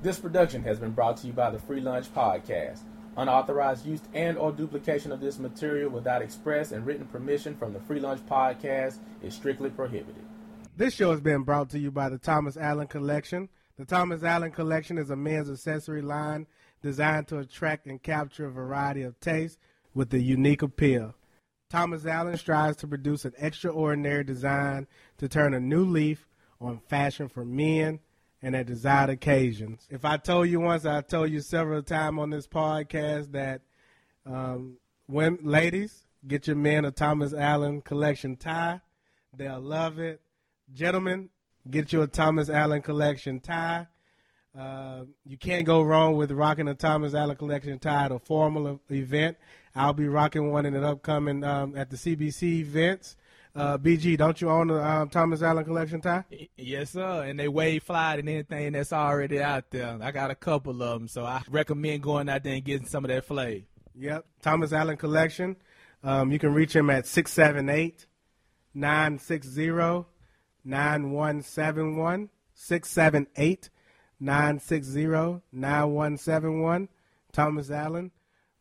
This production has been brought to you by the Free Lunch Podcast. Unauthorized use and or duplication of this material without express and written permission from the Free Lunch Podcast is strictly prohibited. This show has been brought to you by the Thomas Allen Collection. The Thomas Allen Collection is a men's accessory line designed to attract and capture a variety of tastes with a unique appeal. Thomas Allen strives to produce an extraordinary design to turn a new leaf on fashion for men and at desired occasions. If I told you once, I told you several times on this podcast that um, when ladies get your men a Thomas Allen collection tie, they'll love it. Gentlemen, get you a Thomas Allen collection tie. Uh, you can't go wrong with rocking a Thomas Allen collection tie at a formal event. I'll be rocking one in an upcoming um, at the CBC events. Uh, BG, don't you own a um, Thomas Allen collection tie? Yes, sir. And they way fly than anything that's already out there. I got a couple of them, so I recommend going out there and getting some of that flavor. Yep, Thomas Allen collection. Um, you can reach him at 678 960 9171. 678 960 9171. Thomas Allen,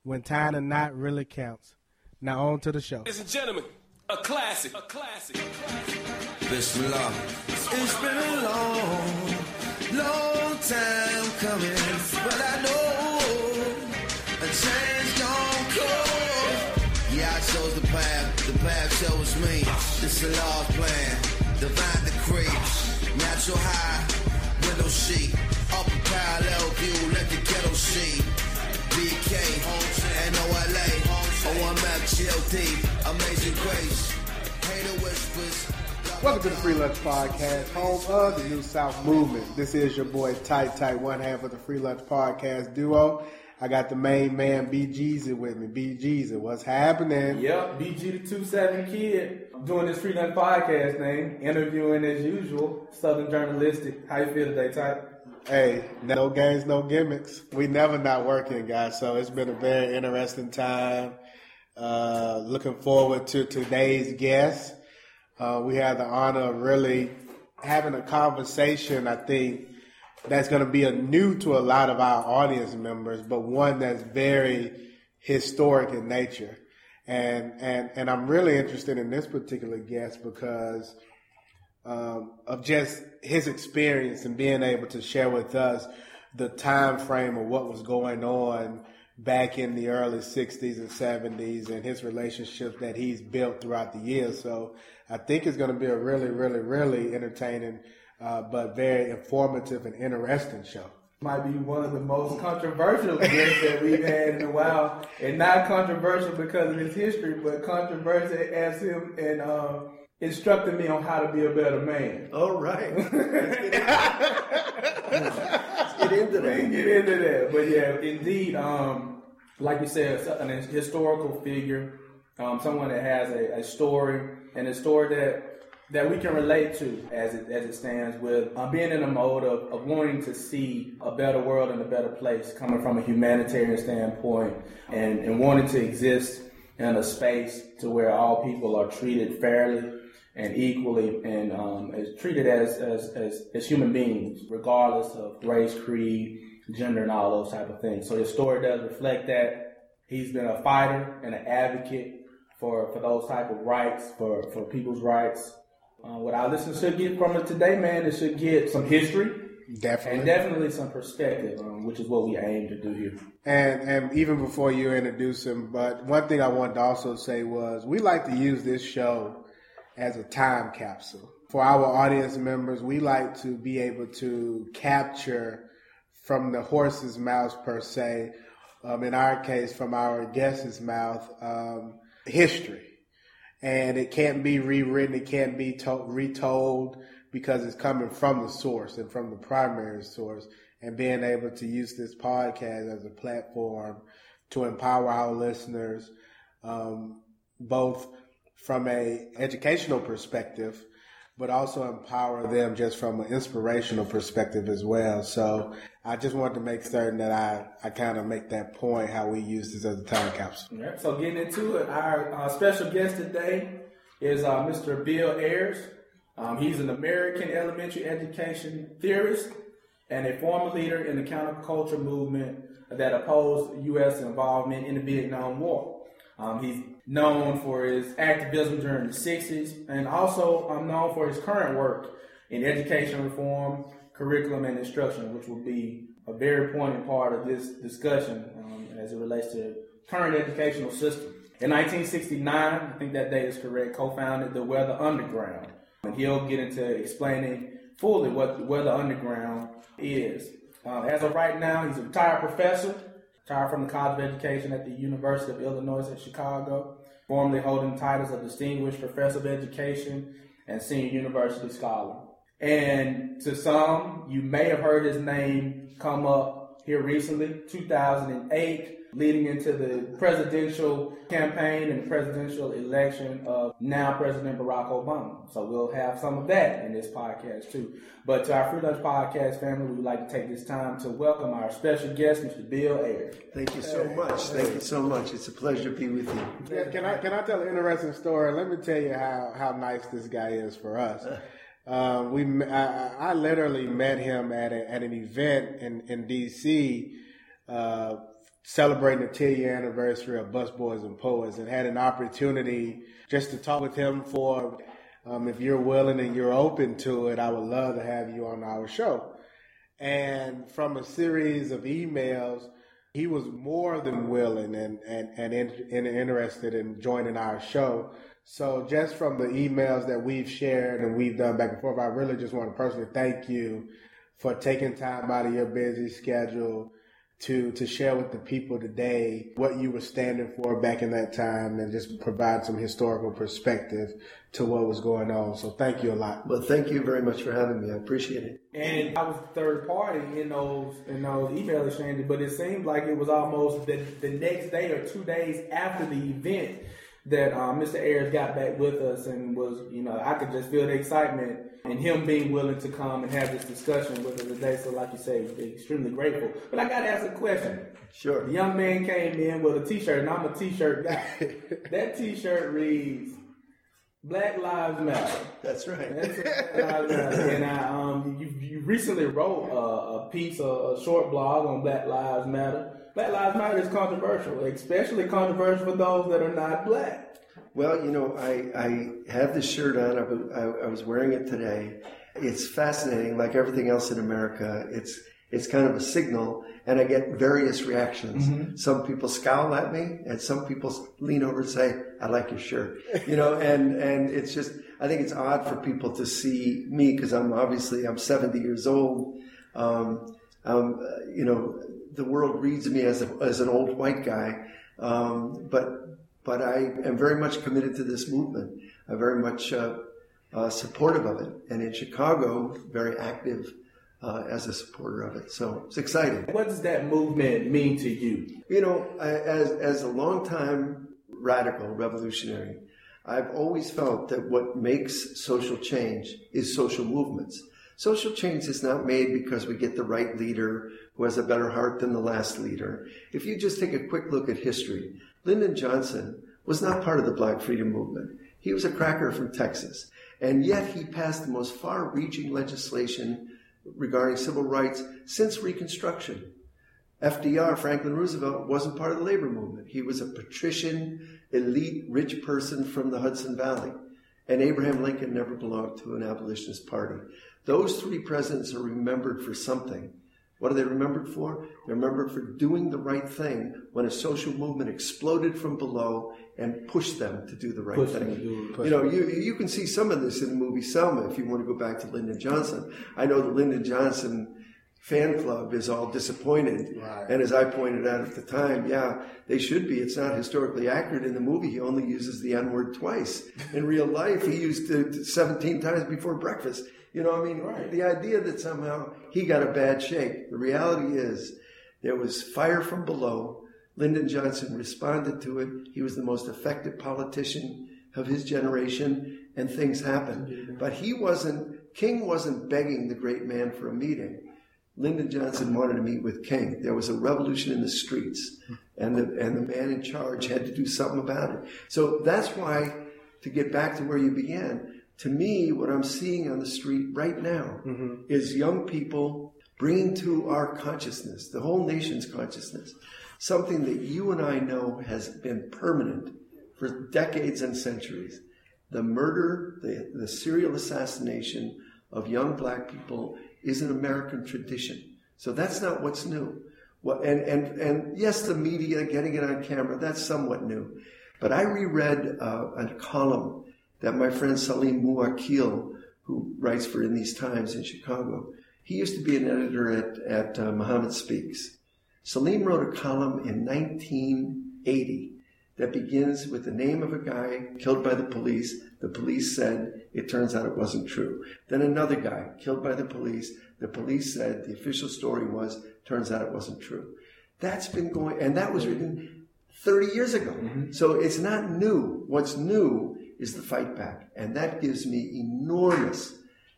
when tying a knot really counts. Now on to the show. Ladies and gentlemen, a classic, a classic. Bismillah. It's been a long, long time coming, but I know a change don't come. Yeah, I chose the path, the path chose me. This a Lord's plan, divine decree, natural high, window sheet, up parallel view, let the ghetto see. BK, OLA, OMF, GLD, Amazing Grace, Hater Whispers. Welcome to the Free Lunch Podcast, home of the New South Movement. This is your boy Tight Tight, one half of the Free Lunch Podcast duo. I got the main man BGZ with me. BGZ, what's happening? Yep, BG the 27 kid. I'm doing this Free Lunch Podcast thing, interviewing as usual, Southern journalistic. How you feel today, Ty? Hey, no games, no gimmicks. We never not working, guys. So it's been a very interesting time. Uh, looking forward to today's guest. Uh, we have the honor of really having a conversation. I think that's going to be a new to a lot of our audience members, but one that's very historic in nature. And and and I'm really interested in this particular guest because um, of just his experience and being able to share with us the time frame of what was going on back in the early 60s and 70s and his relationships that he's built throughout the years. So I think it's going to be a really, really, really entertaining, uh, but very informative and interesting show. Might be one of the most controversial guests that we've had in a while, and not controversial because of his history, but controversial as him and uh, instructing me on how to be a better man. All right. Let's get into that. get into that, but yeah, indeed, um, like you said, an historical figure, um, someone that has a, a story and a story that that we can relate to as it as it stands with uh, being in a mode of, of wanting to see a better world and a better place coming from a humanitarian standpoint and, and wanting to exist in a space to where all people are treated fairly and equally and um, is treated as, as, as, as human beings, regardless of race, creed, gender, and all those type of things. So his story does reflect that. He's been a fighter and an advocate for, for those type of rights, for, for people's rights. Uh, what our listeners should get from it today, man, it should get some history Definitely. and definitely some perspective, um, which is what we aim to do here. And and even before you introduce him, but one thing I wanted to also say was we like to use this show as a time capsule. For our audience members, we like to be able to capture from the horse's mouth per se, um, in our case, from our guest's mouth, um, history. And it can't be rewritten, it can't be to- retold because it's coming from the source and from the primary source and being able to use this podcast as a platform to empower our listeners, um, both from a educational perspective, but also empower them just from an inspirational perspective as well. So I just wanted to make certain that I, I kind of make that point how we use this as a time capsule. So getting into it, our uh, special guest today is uh, Mr. Bill Ayers. Um, he's an American elementary education theorist and a former leader in the counterculture movement that opposed U.S. involvement in the Vietnam War. Um, he's known for his activism during the 60s and also I'm known for his current work in education reform, curriculum, and instruction, which will be a very important part of this discussion um, as it relates to current educational system. In 1969, I think that date is correct, co-founded the Weather Underground. And he'll get into explaining fully what the Weather Underground is. Uh, as of right now, he's a retired professor, retired from the College of Education at the University of Illinois at Chicago, formerly holding titles of Distinguished Professor of Education and Senior University Scholar. And to some, you may have heard his name come up here recently, 2008, leading into the presidential campaign and presidential election of now President Barack Obama. So we'll have some of that in this podcast too. But to our Free Lunch Podcast family, we would like to take this time to welcome our special guest, Mr. Bill Ayers. Thank you so much. Thank you so much. It's a pleasure to be with you. Yeah, can I can I tell an interesting story? Let me tell you how how nice this guy is for us. Um, we I, I literally met him at a, at an event in in DC, uh, celebrating the 10 year anniversary of Busboys and Poets, and had an opportunity just to talk with him for. Um, if you're willing and you're open to it, I would love to have you on our show. And from a series of emails, he was more than willing and, and, and, in, and interested in joining our show. So just from the emails that we've shared and we've done back and forth, I really just want to personally thank you for taking time out of your busy schedule to to share with the people today what you were standing for back in that time and just provide some historical perspective to what was going on. So thank you a lot. Well, thank you very much for having me. I appreciate it. And I was third party in those in those email exchanges, but it seemed like it was almost the, the next day or two days after the event that um, Mr. Ayers got back with us and was, you know, I could just feel the excitement and him being willing to come and have this discussion with us today. So, like you say, extremely grateful. But I got to ask a question. Sure. The young man came in with a T-shirt, and I'm a T-shirt guy. that T-shirt reads "Black Lives Matter." That's right. That's Matter. And I, um, you, you recently wrote a, a piece, a, a short blog on Black Lives Matter. Black Lives Matter is controversial, especially controversial for those that are not black. Well, you know, I, I have this shirt on. I, was- I, I was wearing it today. It's fascinating. Like everything else in America, it's it's kind of a signal, and I get various reactions. Some people scowl at me, and some people lean over and say, "I like your shirt," you know. And and it's just, I think it's odd for people to see me because I'm obviously I'm 70 years old. Um, um, you know, the world reads me as a, as an old white guy, um, but but I am very much committed to this movement. I'm very much uh, uh, supportive of it, and in Chicago, very active uh, as a supporter of it. So it's exciting. What does that movement mean to you? You know, I, as as a longtime radical revolutionary, I've always felt that what makes social change is social movements. Social change is not made because we get the right leader who has a better heart than the last leader. If you just take a quick look at history, Lyndon Johnson was not part of the Black Freedom Movement. He was a cracker from Texas. And yet he passed the most far reaching legislation regarding civil rights since Reconstruction. FDR, Franklin Roosevelt, wasn't part of the labor movement. He was a patrician, elite, rich person from the Hudson Valley. And Abraham Lincoln never belonged to an abolitionist party. Those three presidents are remembered for something. What are they remembered for? They're remembered for doing the right thing when a social movement exploded from below and pushed them to do the right them thing. do- you know, you you can see some of this in the movie Selma if you want to go back to Lyndon Johnson. I know the Lyndon Johnson fan club is all disappointed. Right. And as I pointed out at the time, yeah, they should be. It's not historically accurate in the movie. He only uses the N word twice. In real life, he used it 17 times before breakfast. You know, I mean, right. the idea that somehow he got a bad shake. The reality is there was fire from below. Lyndon Johnson responded to it. He was the most effective politician of his generation, and things happened. But he wasn't, King wasn't begging the great man for a meeting. Lyndon Johnson wanted to meet with King. There was a revolution in the streets, and the, and the man in charge had to do something about it. So that's why, to get back to where you began, to me, what I'm seeing on the street right now is young people bringing to our consciousness, the whole nation's consciousness, something that you and I know has been permanent for decades and centuries. The murder, the, the serial assassination of young black people is an American tradition. So that's not what's new. What, and, and, and yes, the media getting it on camera, that's somewhat new. But I reread uh, a column that my friend Salim Muwakkil, who writes for In These Times in Chicago, he used to be an editor at, at uh, Muhammad Speaks. Salim wrote a column in 1980 that begins with the name of a guy killed by the police. The police said, it turns out it wasn't true. Then another guy killed by the police. The police said, the official story was, turns out it wasn't true. That's been going, and that was written 30 years ago. So it's not new. What's new is the fight back. And that gives me enormous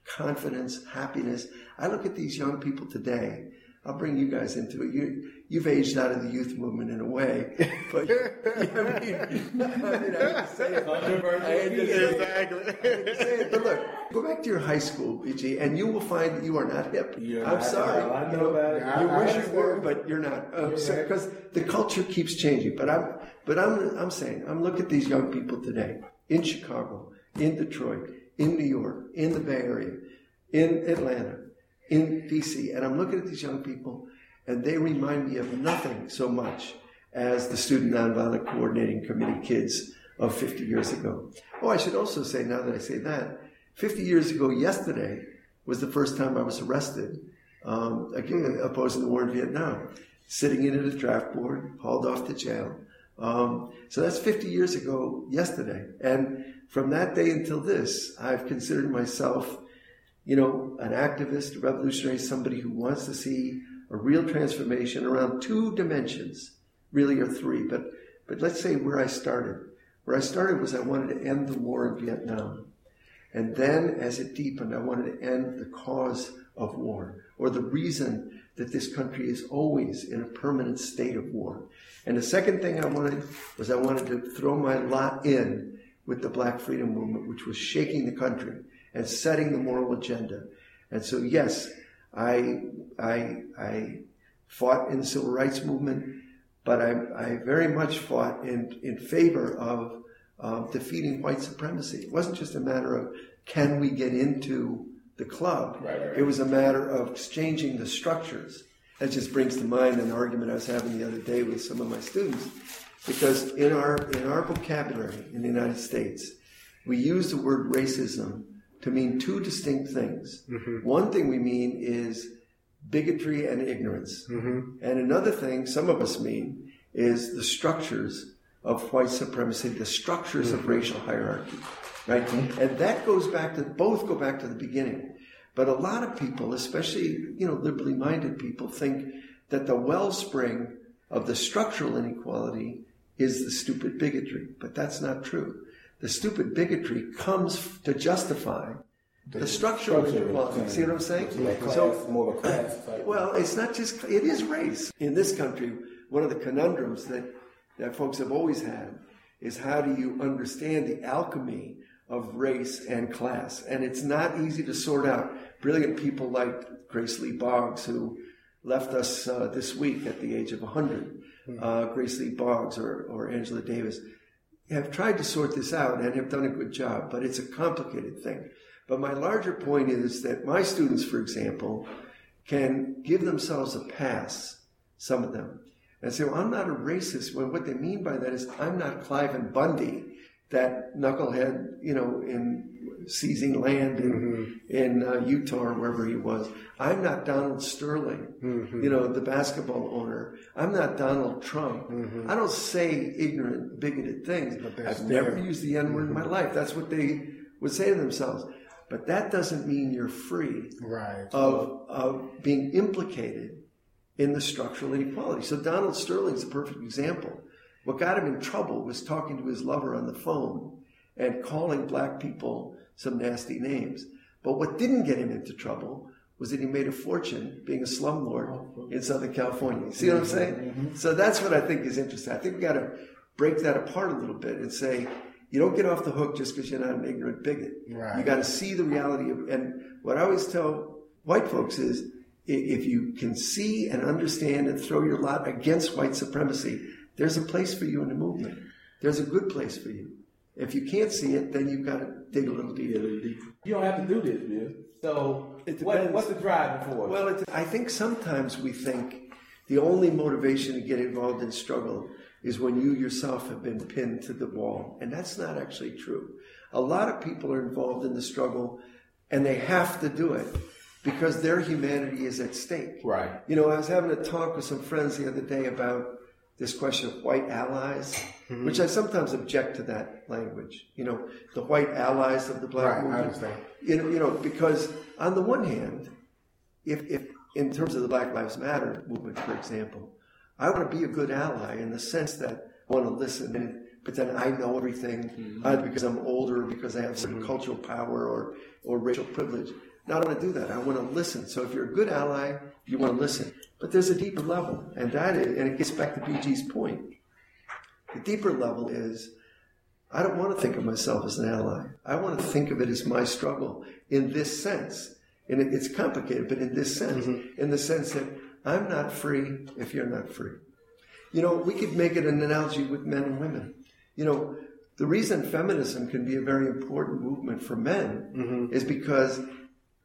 confidence, happiness. I look at these young people today. I'll bring you guys into it. You, you've aged out of the youth movement in a way, but I mean, I mean, I hate to say it. I hate to say it. I hate to say it, But look, go back to your high school, BG, and you will find that you are not hip. You're I'm not- sorry. I You know about it. You I- I wish you were, but you're not. Oh, because the culture keeps changing. But I'm, but I'm, I'm saying, I'm looking at these young people today in Chicago, in Detroit, in New York, in the Bay Area, in Atlanta, in DC, and I'm looking at these young people, and they remind me of nothing so much as the Student Nonviolent Coordinating Committee kids of 50 years ago. Oh, I should also say, now that I say that, 50 years ago yesterday was the first time I was arrested um, again, opposing the war in Vietnam, sitting in at a draft board, hauled off to jail. Um, so that's 50 years ago yesterday. And from that day until this, I've considered myself, you know, an activist, a revolutionary, somebody who wants to see a real transformation around two dimensions, really, or three. But, but let's say where I started. Where I started was I wanted to end the war in Vietnam. And then, as it deepened, I wanted to end the cause of war, or the reason that this country is always in a permanent state of war. And the second thing I wanted was I wanted to throw my lot in with the Black Freedom Movement, which was shaking the country and setting the moral agenda. And so, yes, I, I, I fought in the civil rights movement, but I, I very much fought in, in favor of uh, defeating white supremacy. It wasn't just a matter of can we get into the club. Right, right, right. It was a matter of exchanging the structures. That just brings to mind an argument I was having the other day with some of my students, because in our in our vocabulary in the United States, we use the word racism to mean two distinct things. Mm-hmm. One thing we mean is bigotry and ignorance, mm-hmm. and another thing some of us mean is the structures of white supremacy, the structures of mm-hmm. racial hierarchy, right? And that goes back to both go back to the beginning. But a lot of people, especially you know liberally minded people, think that the wellspring of the structural inequality is the stupid bigotry, but that's not true. The stupid bigotry comes to justify the structural inequality. See what I'm saying? So more of a class well, it's not just, it is race. In this country, one of the conundrums that, that folks have always had is how do you understand the alchemy of race and class? And it's not easy to sort out. Brilliant people like Grace Lee Boggs, who left us uh, this week at the age of 100, uh, Grace Lee Boggs or, or Angela Davis, have tried to sort this out and have done a good job, but it's a complicated thing. But my larger point is that my students, for example, can give themselves a pass, some of them, and say, well, I'm not a racist. When what they mean by that is I'm not Cliven Bundy, that knucklehead, you know, in seizing land in, mm-hmm. in uh, Utah or wherever he was. I'm not Donald Sterling, mm-hmm. you know, the basketball owner. I'm not Donald Trump. Mm-hmm. I don't say ignorant, bigoted things. I've still- never used the N word in my life. That's what they would say to themselves. But that doesn't mean you're free Right. of, of being implicated in the structural inequality. So Donald Sterling's a perfect example. What got him in trouble was talking to his lover on the phone and calling black people some nasty names. But what didn't get him into trouble was that he made a fortune being a slumlord in Southern California. You see what I'm mm-hmm. saying? Mm-hmm. So that's what I think is interesting. I think we got to break that apart a little bit and say, you don't get off the hook just because you're not an ignorant bigot. Right. You got to see the reality of, and what I always tell white folks is, if you can see and understand and throw your lot against white supremacy, there's a place for you in the movement. There's a good place for you. If you can't see it, then you've got to dig a little deeper. You don't have to do this, Bill. So, It what, what's the driving force? Well, I think sometimes we think the only motivation to get involved in struggle is when you yourself have been pinned to the wall. And that's not actually true. A lot of people are involved in the struggle and they have to do it because their humanity is at stake. Right. You know, I was having a talk with some friends the other day about this question of white allies, mm-hmm. which I sometimes object to that language. You know, the white allies of the black Right, I movement. understand. You know, you know, because on the one hand, if, if in terms of the Black Lives Matter movement, for example, I want to be a good ally in the sense that I want to listen and but then I know everything either because I'm older, because I have some mm-hmm. cultural power or, or racial privilege. No, I don't want to do that. I want to listen. So if you're a good ally, you want to listen. But there's a deeper level, and that is, and it gets back to BG's point. The deeper level is I don't want to think of myself as an ally. I want to think of it as my struggle in this sense. And it, it's complicated, but in this sense, mm-hmm. in the sense that I'm not free if you're not free. You know, we could make it an analogy with men and women. You know, the reason feminism can be a very important movement for men mm-hmm. is because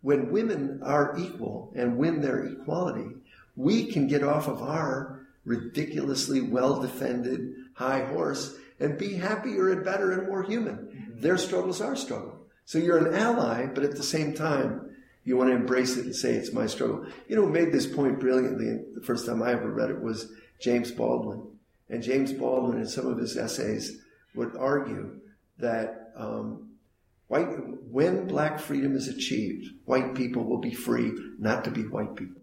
when women are equal and win their equality, we can get off of our ridiculously well defended high horse and be happier and better and more human. Their struggle's our struggle. So you're an ally, but at the same time, you want to embrace it and say it's my struggle. You know, who made this point brilliantly the first time I ever read it was James Baldwin. And James Baldwin, in some of his essays, would argue that um, white, when black freedom is achieved, white people will be free not to be white people.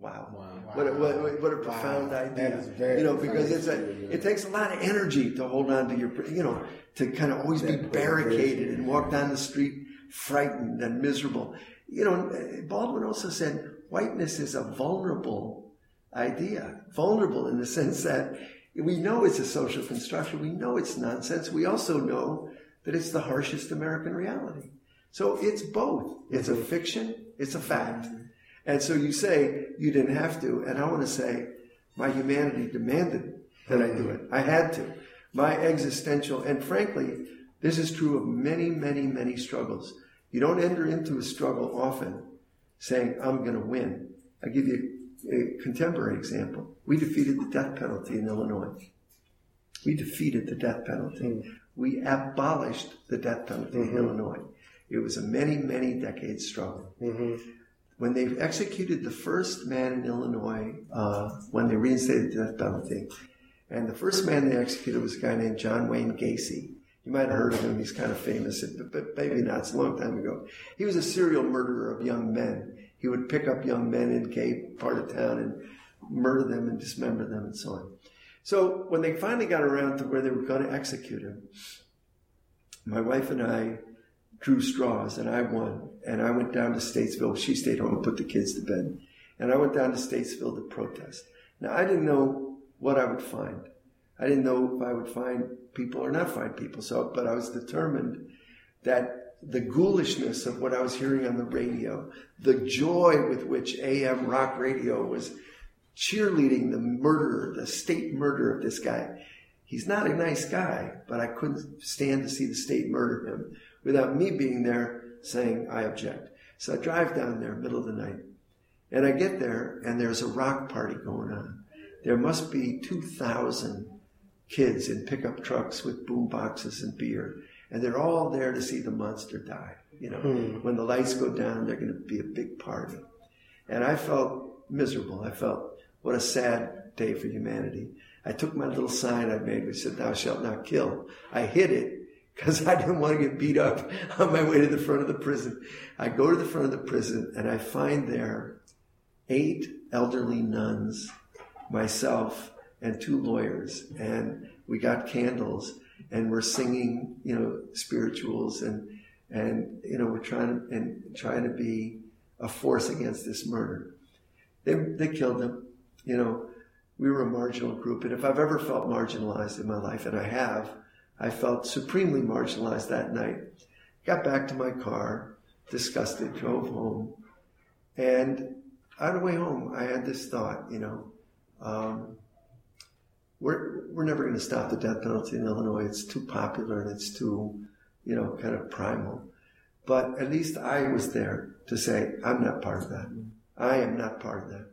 Wow. What, a, what, a- what a profound idea. That is very you know, because it's a, it takes a lot of energy to hold on to your, you know, to kind of always be barricaded and walk down the street frightened and miserable. You know, Baldwin also said whiteness is a vulnerable idea. Vulnerable in the sense that we know it's a social construction. We know it's nonsense. We also know that it's the harshest American reality. So it's both. It's a fiction. It's a fact. And so you say you didn't have to, and I want to say my humanity demanded that I do it. I had to. My existential, and frankly, this is true of many, many, many struggles. You don't enter into a struggle often saying, I'm going to win. I'll give you a contemporary example. We defeated the death penalty in Illinois. We defeated the death penalty. Mm-hmm. We abolished the death penalty in mm-hmm. Illinois. It was a many, many decades struggle mm-hmm. When they executed the first man in Illinois, uh, when they reinstated the death penalty, and the first man they executed was a guy named John Wayne Gacy. You might have heard of him. He's kind of famous, but, maybe not. It's a long time ago. He was a serial murderer of young men. He would pick up young men in gay part of town and murder them and dismember them and so on. So when they finally got around to where they were going to execute him, my wife and I drew straws and I won. And I went down to Statesville. She stayed home and put the kids to bed. And I went down to Statesville to protest. Now, I didn't know what I would find. I didn't know if I would find people or not find people. So, but I was determined that the ghoulishness of what I was hearing on the radio, the joy with which AM rock radio was cheerleading the murderer, the state murder of this guy. He's not a nice guy, but I couldn't stand to see the state murder him without me being there saying, I object. So I drive down there, middle of the night, and I get there, and there's a rock party going on. There must be 2,000 kids in pickup trucks with boom boxes and beer, and they're all there to see the monster die. You know, hmm. when the lights go down, they're going to be a big party. And I felt miserable. I felt, what a sad day for humanity. I took my little sign I'd made which said, Thou shalt not kill. I hid it because I didn't want to get beat up on my way to the front of the prison. I go to the front of the prison and I find there eight elderly nuns, myself, and two lawyers. And we got candles and we're singing, you know, spirituals and, and, you know, we're trying to, and trying to be a force against this murder. They, they killed him. You know, we were a marginal group. And if I've ever felt marginalized in my life, and I have, I felt supremely marginalized that night. Got back to my car, disgusted, drove home. And on the way home, I had this thought, you know, um, we're, we're never going to stop the death penalty in Illinois. It's too popular and it's too, you know, kind of primal. But at least I was there to say, I'm not part of that. I am not part of that.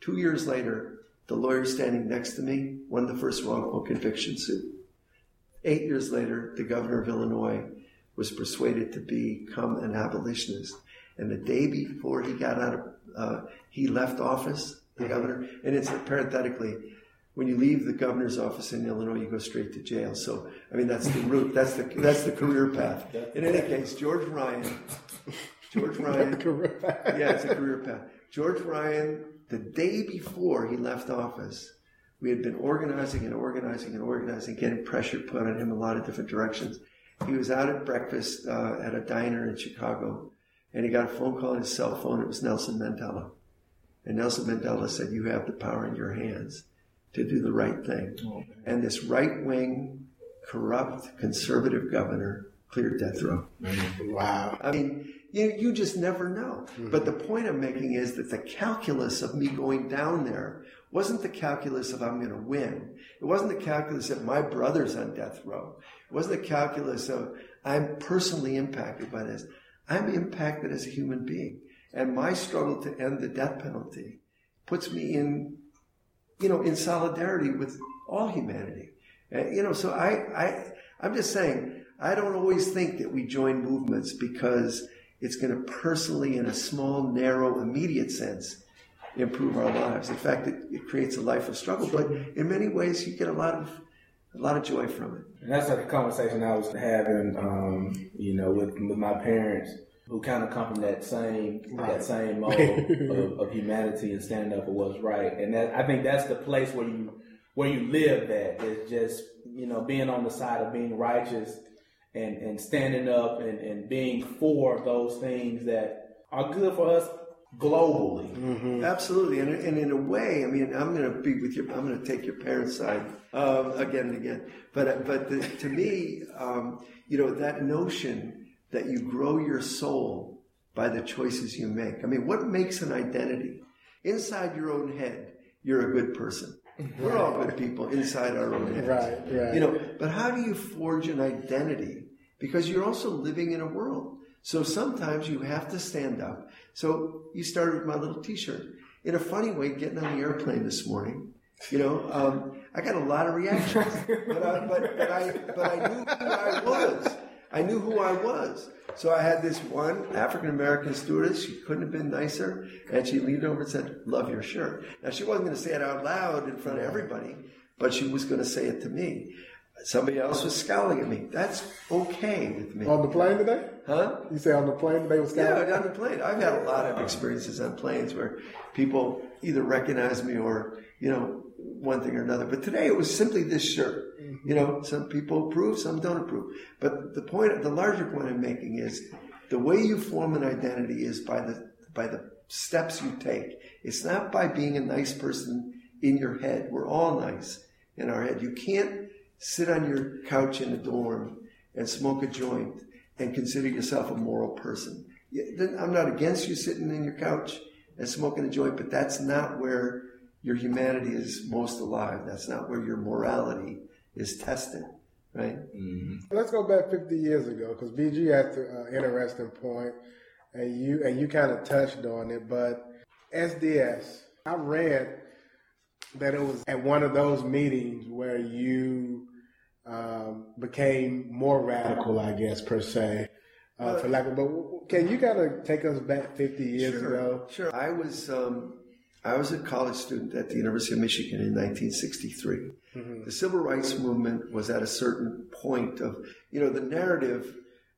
Two years later, the lawyer standing next to me won the first wrongful conviction suit. Eight years later, the governor of Illinois was persuaded to become an abolitionist. And the day before he got out of, uh, he left office, the governor, and it's parenthetically, when you leave the governor's office in Illinois, you go straight to jail. So, I mean, that's the route, that's the, that's the career path. In any case, George Ryan, George Ryan, yeah, it's a career path. George Ryan, the day before he left office, we had been organizing and organizing and organizing, getting pressure put on him in a lot of different directions. He was out at breakfast uh, at a diner in Chicago, and he got a phone call on his cell phone. It was Nelson Mandela. And Nelson Mandela said, You have the power in your hands to do the right thing. and this right wing, corrupt, conservative governor cleared death row. Wow. I mean, you, you just never know. But the point I'm making is that the calculus of me going down there wasn't the calculus of I'm going to win. It wasn't the calculus that my brother's on death row. It wasn't the calculus of I'm personally impacted by this. I'm impacted as a human being. And my struggle to end the death penalty puts me in, you know, in solidarity with all humanity. Uh, you know, so I, I, I'm just saying, I don't always think that we join movements because it's going to personally, in a small, narrow, immediate sense, improve our lives. In fact, it, it creates a life of struggle, but in many ways, you get a lot of a lot of joy from it. And that's like a conversation I was having, um, you know, with, with my parents, who kind of come from that same that same mode of, of humanity and standing up for what's right. And that I think that's the place where you where you live. that is just you know being on the side of being righteous and and standing up and, and being for those things that are good for us globally. Absolutely, and, and in a way, I mean, I'm going to be with your, I'm going to take your parents' side um, again and again. But but the, to me, um, you know, that notion that you grow your soul by the choices you make. I mean, what makes an identity? Inside your own head, you're a good person. We're all good people inside our own heads. Right, right. You know, but how do you forge an identity? Because you're also living in a world. So sometimes you have to stand up. So you started with my little T-shirt. In a funny way, getting on the airplane this morning, you know, um, I got a lot of reactions, but I, but, but I but I knew who I was. I knew who I was. So I had this one African American stewardess. She couldn't have been nicer, and she leaned over and said, "Love your shirt." Now she wasn't going to say it out loud in front of everybody, but she was going to say it to me. Somebody else was scowling at me. That's okay with me. On the plane today? Huh? You say on the plane today was scowling? Yeah, on the plane. I've had a lot of experiences on planes where people either recognize me or, you know, one thing or another. But today it was simply this shirt. Mm-hmm. You know, some people approve, some don't approve. But the point, the larger point I'm making is the way you form an identity is by the, by the steps you take. It's not by being a nice person in your head. We're all nice in our head. You can't sit on your couch in a dorm and smoke a joint and consider yourself a moral person. Then I'm not against you sitting in your couch and smoking a joint, but that's not where your humanity is most alive. That's not where your morality is tested, right? Let's go back 50 years ago because BG has an uh, interesting point, and you and you kind of touched on it. But SDS, I read that it was at one of those meetings where you um, became more radical, I guess per se. Uh, for lack of, but can you kind of take us back 50 years ago? Sure. I was um, I was a college student at the University of Michigan in 1963. The civil rights movement was at a certain point of you know the narrative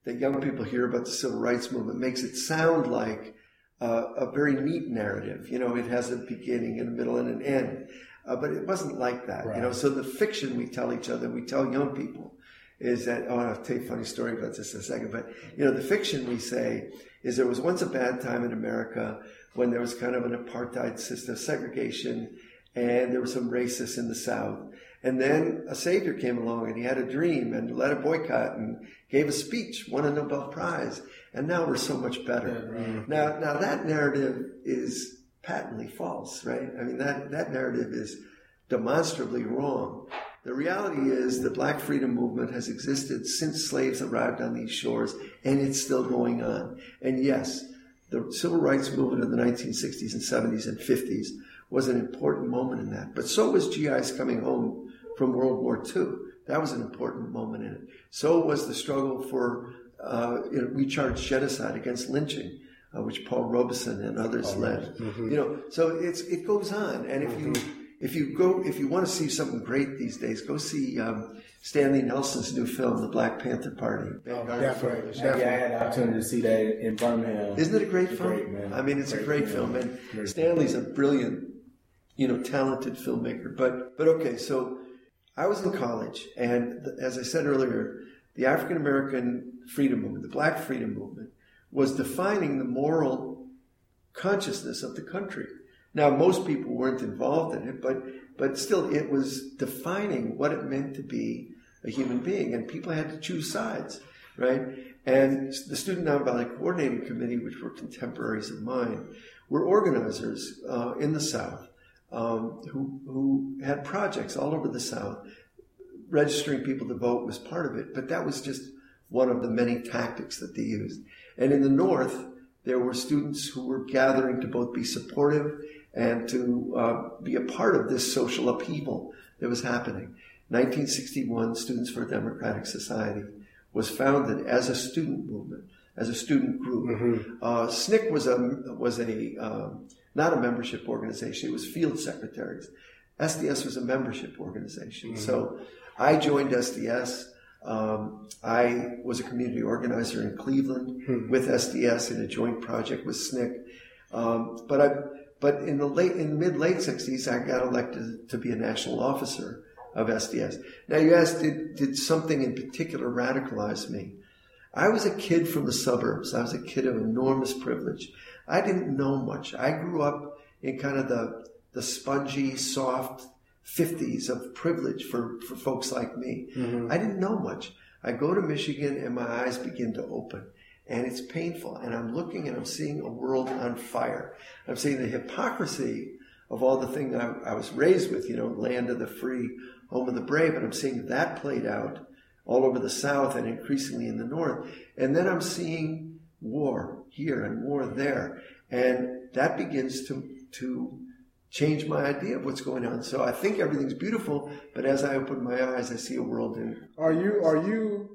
that young people hear about the civil rights movement makes it sound like uh, a very neat narrative. You know, it has a beginning and a middle and an end. Uh, but it wasn't like that, you know. So the fiction we tell each other, we tell young people, is that oh, I'll tell you a funny story about this in a second. But you know, the fiction we say is there was once a bad time in America when there was kind of an apartheid system, segregation, and there were some racists in the South. And then a savior came along and he had a dream and led a boycott and gave a speech, won a Nobel Prize, and now we're so much better. Now, now that narrative is patently false, right? I mean, that, that narrative is demonstrably wrong. The reality is the black freedom movement has existed since slaves arrived on these shores, and it's still going on. And yes, the civil rights movement of the 1960s and 70s and 50s was an important moment in that. But so was GI's coming home from World War II. That was an important moment in it. So was the struggle for uh, you know, we charged genocide against lynching, uh, which Paul Robeson and others led. You know, so it's it goes on, and if you if you go if you want to see something great these days, go see um, Stanley Nelson's new film, The Black Panther Party. Vanguard Definitely, Photos. Yeah, I had the opportunity to see that in Birmingham. Isn't it a great It's film? great, man. I mean, it's a great film, and Great. Stanley's a brilliant, you know, talented filmmaker. But but okay, so I was in college, and th- as I said earlier, the African American freedom movement, the Black freedom movement, was defining the moral consciousness of the country. Now, most people weren't involved in it, but but still, it was defining what it meant to be a human being, and people had to choose sides, right? And the Student Nonviolent Coordinating Committee, which were contemporaries of mine, were organizers uh, in the South um, who who had projects all over the South. Registering people to vote was part of it, but that was just one of the many tactics that they used. And in the North, there were students who were gathering to both be supportive and to uh, be a part of this social upheaval that was happening. 1961, Students for a Democratic Society was founded as a student movement, as a student group. Uh, SNCC was a was a um, not a membership organization; it was field secretaries. SDS was a membership organization. So I joined SDS. Um, I was a community organizer in Cleveland with SDS in a joint project with SNCC. Um, but I, but in the late, in mid late sixties, I got elected to be a national officer of SDS. Now you asked, did, did something in particular radicalize me? I was a kid from the suburbs. I was a kid of enormous privilege. I didn't know much. I grew up in kind of the, the spongy, soft 50s of privilege for, for folks like me. Mm-hmm. I didn't know much. I go to Michigan and my eyes begin to open and it's painful. And I'm looking and I'm seeing a world on fire. I'm seeing the hypocrisy of all the things I, I was raised with, you know, land of the free, home of the brave. And I'm seeing that played out all over the South and increasingly in the North. And then I'm seeing war here and war there. And that begins to, to change my idea of what's going on. So I think everything's beautiful, but as I open my eyes, I see a world in Are you are you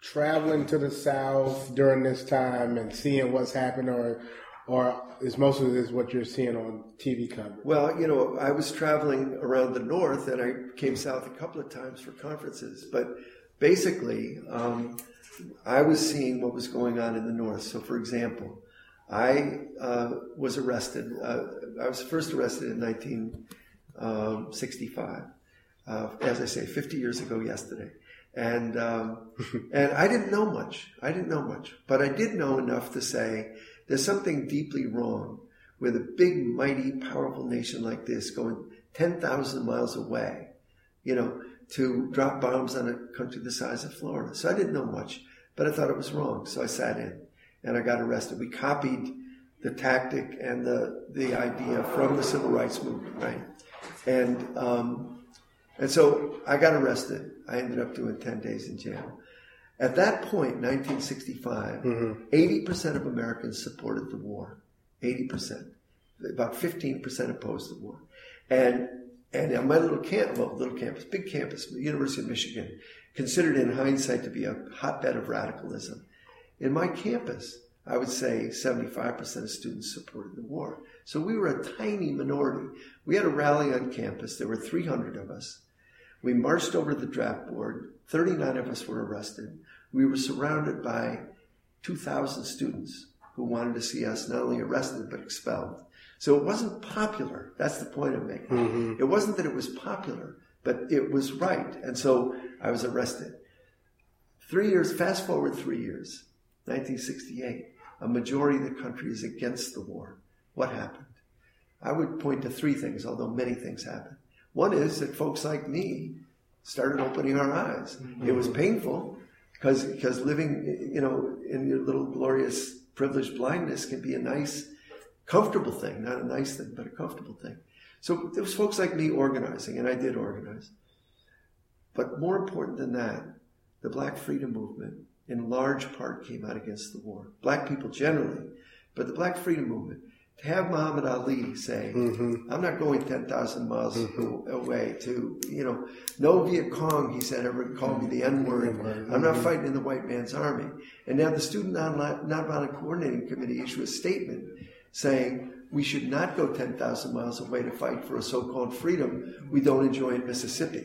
traveling to the South during this time and seeing what's happening, or or is most of this what you're seeing on TV coverage? Well, you know, I was traveling around the north and I came south a couple of times for conferences, but basically, um, I was seeing what was going on in the north. So, for example, I uh, was arrested. Uh, I was first arrested in 1965. Uh, as I say, 50 years ago yesterday. And, um, and I didn't know much. I didn't know much. But I did know enough to say there's something deeply wrong with a big, mighty, powerful nation like this going 10,000 miles away, you know, to drop bombs on a country the size of Florida. So I didn't know much, but I thought it was wrong. So I sat in and I got arrested. We copied the tactic and the, the idea from the civil rights movement, right? And, um, and so I got arrested. I ended up doing 10 days in jail. At that point, 1965, 80% of Americans supported the war. 80%. About 15% opposed the war. And, and on my little camp, well, little campus, big campus, the University of Michigan, considered in hindsight to be a hotbed of radicalism. In my campus, I would say 75% of students supported the war. So we were a tiny minority. We had a rally on campus. There were 300 of us. We marched over the draft board. 39 of us were arrested. We were surrounded by 2,000 students who wanted to see us not only arrested but expelled. So it wasn't popular. That's the point I'm making. Mm-hmm. It wasn't that it was popular, but it was right. And so I was arrested. Three years, fast forward three years, 1968, a majority of the country is against the war. What happened? I would point to three things, although many things happened. One is that folks like me started opening our eyes. It was mm-hmm. painful because because living you know in your little glorious privileged blindness can be a nice comfortable thing, not a nice thing, but a comfortable thing. So there was folks like me organizing, and I did organize. But more important than that, the Black Freedom Movement in large part came out against the war. Black people generally, but the Black Freedom Movement. To have Muhammad Ali say, mm-hmm. I'm not going 10,000 miles mm-hmm. away to, you know, no Viet Cong, he said, ever called me the N word. Mm-hmm. I'm not fighting in the white man's army. And now the Student Nonviolent Coordinating Committee issued a statement saying we should not go 10,000 miles away to fight for a so called freedom we don't enjoy in Mississippi.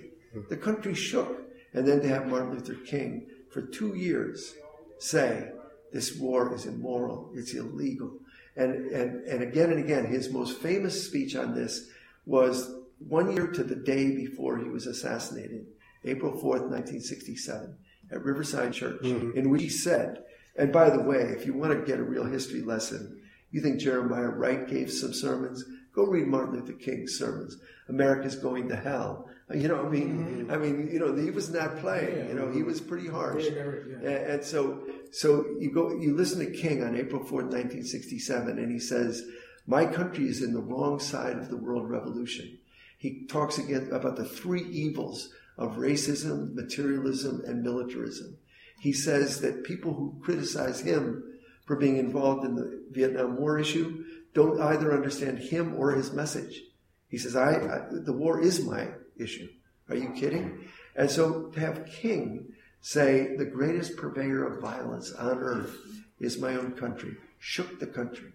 The country shook. And then to have Martin Luther King for two years say this war is immoral, it's illegal. And, and, and again and again, his most famous speech on this was one year to the day before he was assassinated, April 4th, 1967, at Riverside Church, mm-hmm. in which he said, and by the way, if you want to get a real history lesson, you think Jeremiah Wright gave some sermons? Go read Martin Luther King's sermons. America's going to hell. You know, I mean, mm-hmm. I mean, you know, he was not playing. You know, he was pretty harsh. And, and so, so you go, you listen to King on April fourth, nineteen sixty-seven, and he says, "My country is in the wrong side of the world revolution." He talks again about the three evils of racism, materialism, and militarism. He says that people who criticize him for being involved in the Vietnam War issue don't either understand him or his message. He says, I, I the war is my issue. Are you kidding? And so to have King say the greatest purveyor of violence on earth is my own country shook the country.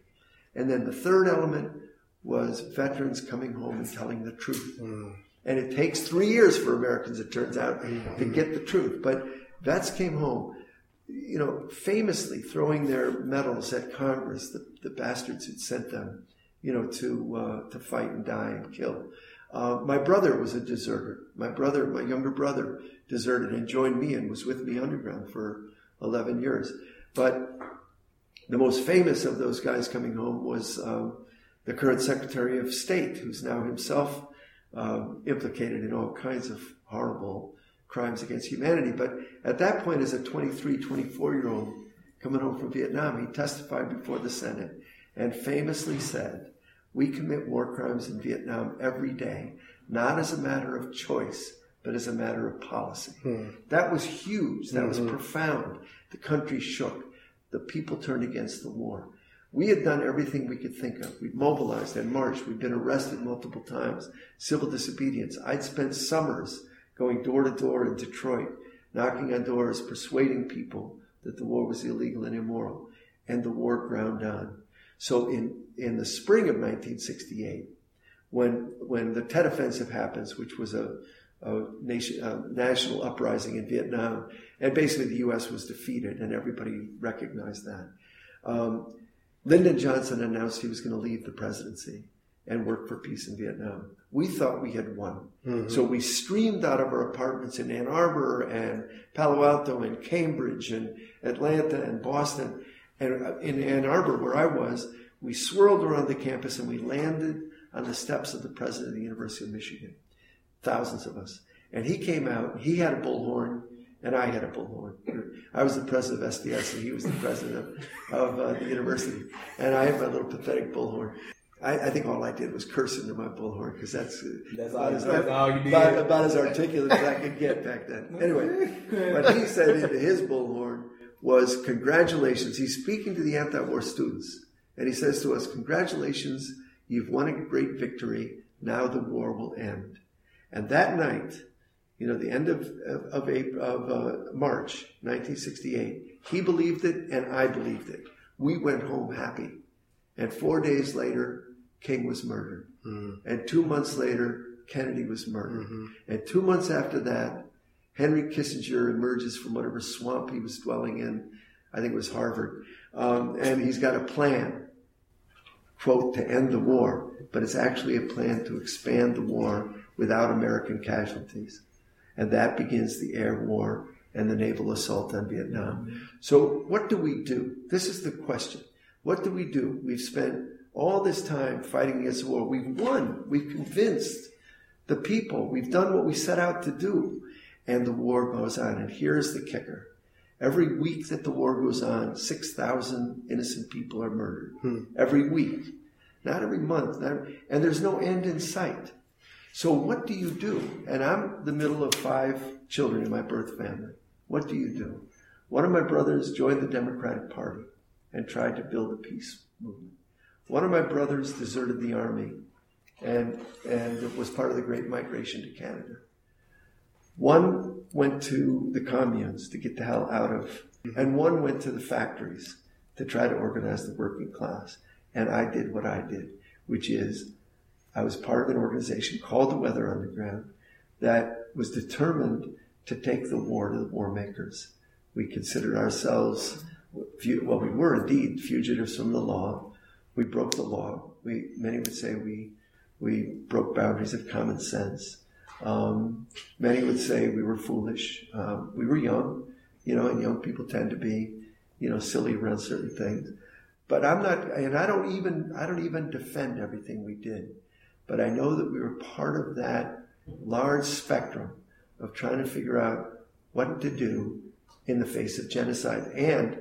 And then the third element was veterans coming home and telling the truth. And it takes three years for Americans, it turns out, to get the truth. But vets came home, you know, famously throwing their medals at Congress, the, the bastards who'd sent them, you know, to uh, to fight and die and kill. Uh, my brother was a deserter. My brother, my younger brother, deserted and joined me and was with me underground for 11 years. But the most famous of those guys coming home was um, the current Secretary of State, who's now himself um, implicated in all kinds of horrible crimes against humanity. But at that point, as a 23, 24 year old coming home from Vietnam, he testified before the Senate and famously said, We commit war crimes in Vietnam every day, not as a matter of choice, but as a matter of policy. Hmm. That was huge. That was mm-hmm. profound. The country shook. The people turned against the war. We had done everything we could think of. We'd mobilized and marched. We'd been arrested multiple times. Civil disobedience. I'd spent summers going door to door in Detroit, knocking on doors, persuading people that the war was illegal and immoral. And the war ground on. So in, in the spring of 1968, when, when the Tet Offensive happens, which was a, a, nation, a national uprising in Vietnam, and basically the U.S. was defeated, and everybody recognized that. Um, Lyndon Johnson announced he was going to leave the presidency and work for peace in Vietnam. We thought we had won. So we streamed out of our apartments in Ann Arbor and Palo Alto and Cambridge and Atlanta and Boston. And in Ann Arbor, where I was, we swirled around the campus and we landed on the steps of the president of the University of Michigan. Thousands of us. And he came out, he had a bullhorn, and I had a bullhorn. I was the president of SDS, and he was the president of, of uh, the university. And I had my little pathetic bullhorn. I, I think all I did was curse into my bullhorn because that's, That's about, all- as, that's all you did. about, about as articulate as I could get back then. Anyway, what he said into his bullhorn was, Congratulations. He's speaking to the anti war students. And he says to us, Congratulations, you've won a great victory. Now the war will end. And that night, you know, the end of, of, of, April, of uh, March 1968, he believed it and I believed it. We went home happy. And four days later, King was murdered. And two months later, Kennedy was murdered. And two months after that, Henry Kissinger emerges from whatever swamp he was dwelling in. I think it was Harvard. Um, and he's got a plan, quote, to end the war, but it's actually a plan to expand the war without American casualties. And that begins the air war and the naval assault on Vietnam. So what do we do? This is the question. What do we do? We've spent all this time fighting against the war. We've won. We've convinced the people. We've done what we set out to do. And the war goes on. And here's the kicker. Every week that the war goes on, 6,000 innocent people are murdered. Hmm. Every week. not every month, not every, and there's no end in sight. So what do you do? And I'm the middle of five children in my birth family. What do you do? One of my brothers joined the Democratic Party and tried to build a peace movement. One of my brothers deserted the army and, and was part of the Great Migration to Canada. One went to the communes to get the hell out of, and one went to the factories to try to organize the working class. And I did what I did, which is I was part of an organization called the Weather Underground that was determined to take the war to the war makers. We considered ourselves, well, we were indeed fugitives from the law. We broke the law. We, many would say we, we broke boundaries of common sense. Um, many would say we were foolish. Um, we were young, you know, and young people tend to be, you know, silly around certain things. But I'm not, and I don't even, I don't even defend everything we did. But I know that we were part of that large spectrum of trying to figure out what to do in the face of genocide. And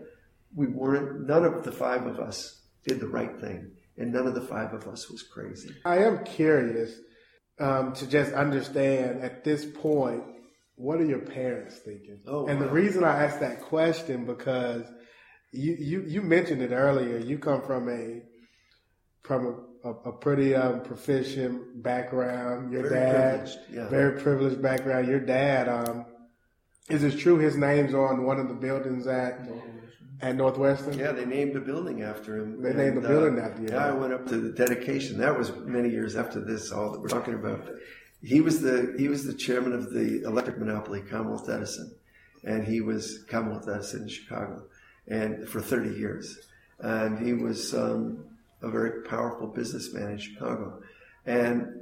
we weren't, none of the five of us did the right thing. And none of the five of us was crazy. I am curious um, to just understand at this point, what are your parents thinking? Oh, and the reason I asked that question because you, you, you mentioned it earlier. You come from a from a, a, a pretty um, proficient background. Your Very dad, privileged, yeah. very privileged background. Your dad, um, is it true his name's on one of the buildings at at Northwestern? Yeah, they named a building after him. They named a building after you. Yeah, I went up to the dedication. That was many years after this. All that we're talking about. He was the he was the chairman of the electric monopoly, Commonwealth Edison, and he was Commonwealth Edison in Chicago, and for 30 years, and he was um, a very powerful businessman in Chicago, and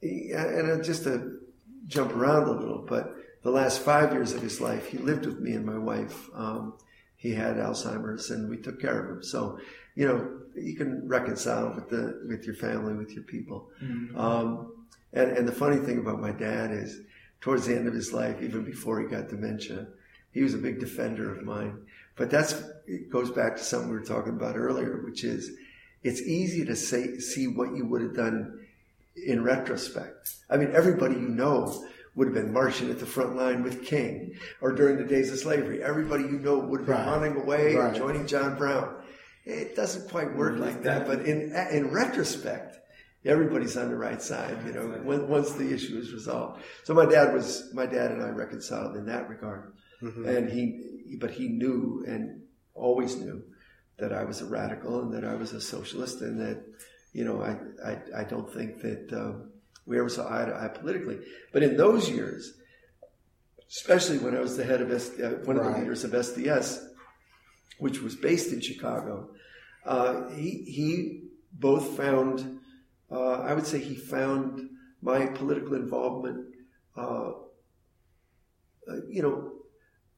he, and just to jump around a little, but the last five years of his life, he lived with me and my wife. Um, he had Alzheimer's, and we took care of him. So, you know, you can reconcile with the with your family, with your people. Um, and and the funny thing about my dad is, towards the end of his life, even before he got dementia, he was a big defender of mine. But that's it goes back to something we were talking about earlier, which is it's easy to say see what you would have done in retrospect. I mean, everybody you know would have been marching at the front line with King, or during the days of slavery. Everybody you know would have been Right. running away Right. and joining John Brown. It doesn't quite work like that, but in in retrospect, everybody's on the right side. You know, when, once the issue is resolved. So my dad was my dad and I reconciled in that regard, and he but he knew and always knew that I was a radical and that I was a socialist and that you know I I, I don't think that um, we ever saw eye to eye politically. But in those years, especially when I was the head of S, uh, one of the leaders of SDS, which was based in Chicago, uh, he he both found uh, I would say he found my political involvement uh, uh, you know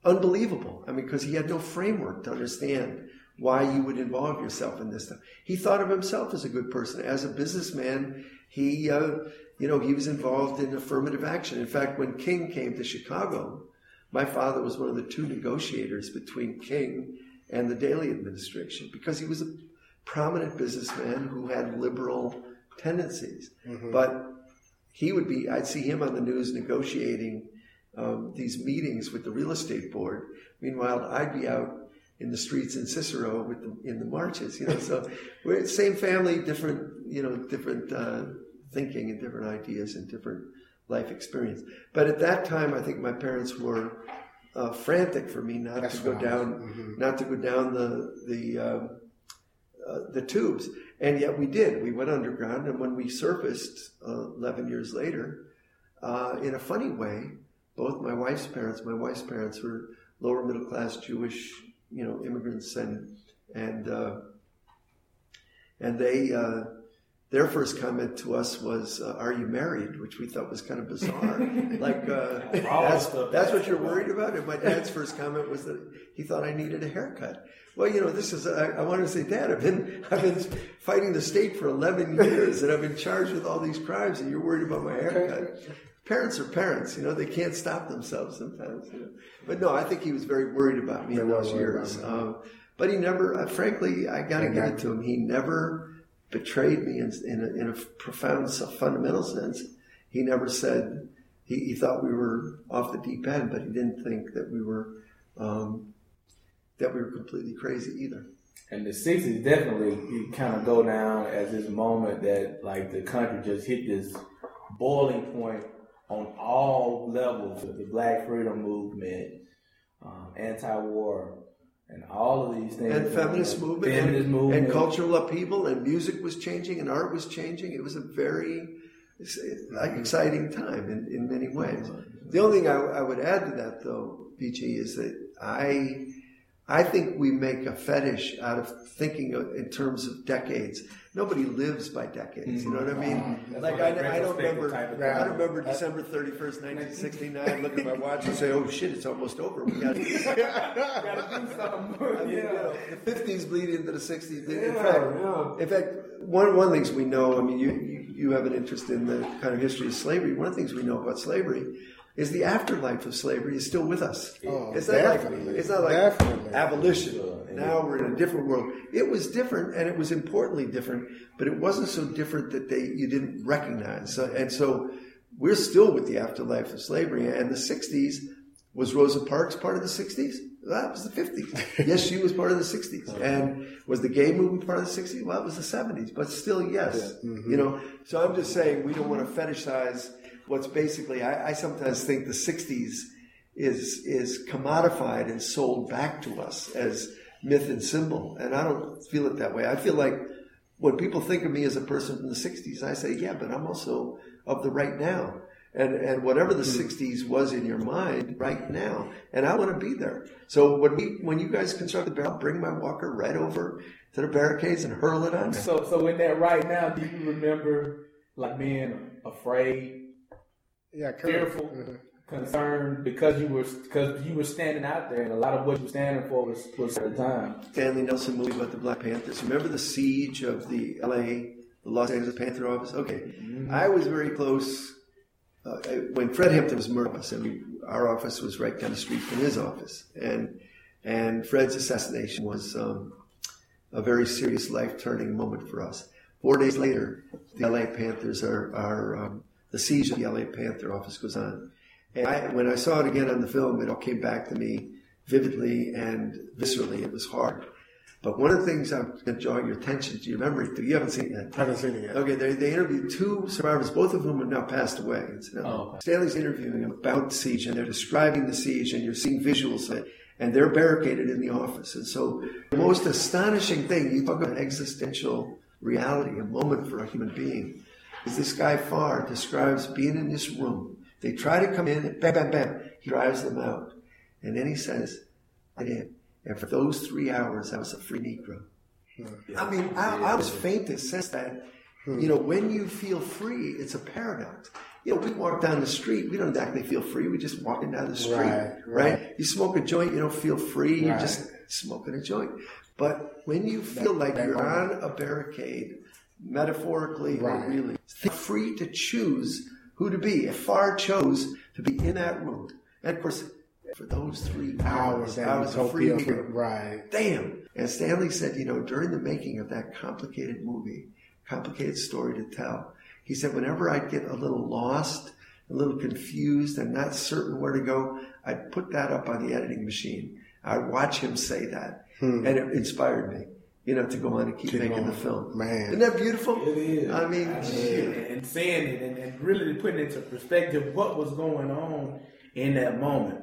unbelievable. I mean, because he had no framework to understand why you would involve yourself in this stuff. He thought of himself as a good person. As a businessman, he, uh, you know, he was involved in affirmative action. In fact, when King came to Chicago, my father was one of the two negotiators between King and the Daley administration because he was a prominent businessman who had liberal tendencies. But he would be, I'd see him on the news negotiating um, these meetings with the real estate board. Meanwhile, I'd be out in the streets in Cicero with the, in the marches, you know. So we're same family, different, you know, different uh, thinking and different ideas and different life experience. But at that time, I think my parents were uh, frantic for me not That's to go what I was- down, not to go down the the um, uh, the tubes. And yet we did. We went underground, and when we surfaced uh, 11 years later, uh, in a funny way, both my wife's parents, my wife's parents were lower middle class Jewish, you know, immigrants, and and uh, and they. Uh, their first comment to us was, uh, "Are you married?" Which we thought was kind of bizarre. like, uh, that's, that's what you're worried about. And my dad's first comment was that he thought I needed a haircut. Well, you know, this is. I, I wanted to say, Dad, I've been I've been fighting the state for 11 years, and I've been charged with all these crimes, and you're worried about my haircut. Parents are parents, you know. They can't stop themselves sometimes. You know? But no, I think he was very worried about me in those years. Um, but he never, uh, frankly, I got to give it to him. He never betrayed me in, in, a, in a profound fundamental sense. He never said he, he, thought we were off the deep end, but he didn't think that we were um, that we were completely crazy either. And the '60s definitely you kind of go down as this moment that like the country just hit this boiling point on all levels of the Black Freedom Movement, um, anti-war, and all of these things. And feminist movement, feminist and, movement, and cultural upheaval, and music was changing, and art was changing. It was a very exciting time in, in many ways. The only thing I, I would add to that, though, BG, is that I I think we make a fetish out of thinking in terms of decades. Nobody lives by decades. You know what I mean? Mm-hmm. like I, I don't remember. I don't remember December thirty first, nineteen sixty nine. Look at my watch and say, "Oh shit, it's almost over. We got to do something." I mean, you know, the fifties bleed into the sixties. In fact, in fact, one one things we know. I mean, you, you you have an interest in the kind of history of slavery. One of the things we know about slavery is the afterlife of slavery is still with us. Oh, it's not like it's not like Definitely. abolition. Now we're in a different world. It was different, and it was importantly different, but it wasn't so different that they you didn't recognize. So, and so we're still with the afterlife of slavery. And the '60s was Rosa Parks part of the '60s? That was the 50s. yes, she was part of the 60s. And was the gay movement part of the 60s? Well, it was the 70s. But still, yes. Mm-hmm. You know. So I'm just saying we don't want to fetishize what's basically, I, I, sometimes think the 60s is, is commodified and sold back to us as myth and symbol. And I don't feel it that way. I feel like when people think of me as a person from the 60s, I say, yeah, but I'm also of the right now. And, and whatever the hmm. 60s was in your mind right now. And I want to be there. So when we, when you guys construct the barrel, bring my walker right over to the barricades and hurl it on. So, so in that right now, do you remember like being afraid Yeah, fearful, Mm-hmm. concerned because you were because you were standing out there, and a lot of what you were standing for was was at the time. Stanley Nelson movie about the Black Panthers. Remember the siege of the L.A. the Los Angeles Panther office? Okay, I was very close uh, when Fred Hampton was murdered. I mean, our office was right down the street from his office, and and Fred's assassination was um, a very serious life turning moment for us. Four days later, the LA Panthers are, are um, the siege of the LA Panther office goes on. And I, when I saw it again on the film, it all came back to me vividly and viscerally. It was hard. But one of the things I'm going to draw your attention to your memory to, you haven't seen it yet. I haven't seen it yet. Okay, they, they interviewed two survivors, both of whom have now passed away. Oh, okay. Stanley's interviewing them about the siege, and they're describing the siege, and you're seeing visuals of it, and they're barricaded in the office. And so, the most astonishing thing, you talk about existential reality, a moment for a human being, is this guy Pharr describes being in this room. They try to come in, bam, bam, bam. He drives them out. And then he says, I did. And for those three hours, I was a free Negro. I mean, I, I was faint to sense that, you know, when you feel free, it's a paradox. You know, we walk down the street, we don't exactly feel free. We're just walking down the street, Right, right? right. You smoke a joint, you don't feel free. You're just smoking a joint. But when you feel like that you're on a barricade, metaphorically or Right. really, feel free to choose who to be. If Pharr chose to be in that room, and of course, for those three Hours I was a free. Right. damn. And Stanley said, you know, during the making of that complicated movie, complicated story to tell, he said, whenever I'd get a little lost, a little confused, and not certain where to go, I'd put that up on the editing machine. I'd watch him say that. And it inspired me, you know, to go on and keep, Keep making going. the film. Man. Isn't that beautiful? It is. I mean, and, shit. and seeing it and, and really putting into perspective what was going on in that moment.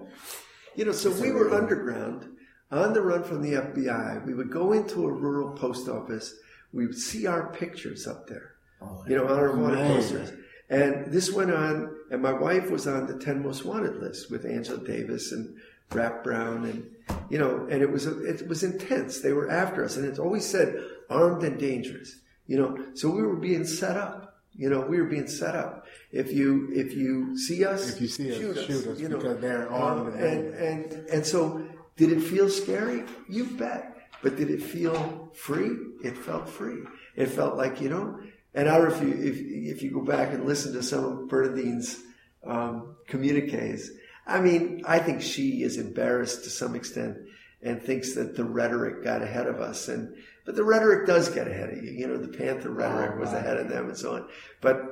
You know, so we were underground, on the run from the FBI. We would go into a rural post office. We would see our pictures up there, oh, you know, on our wanted man. posters. And this went on, and my wife was on the 10 most wanted list with Angela Davis and Rap Brown, and, you know, and it was, it was intense. They were after us, and it's always said armed and dangerous, you know, so we were being set up. You know, we were being set up. If you if you see us, If you see us, shoot us You because they're armed and and, and and so, did it feel scary? You bet. But did it feel free? It felt free. It felt like you know. And I don't know if you if if you go back and listen to some of Bernardine's um, communiques. I mean, I think she is embarrassed to some extent and thinks that the rhetoric got ahead of us. And But the rhetoric does get ahead of you. You know, the Panther rhetoric Oh, was right. ahead of them and so on. But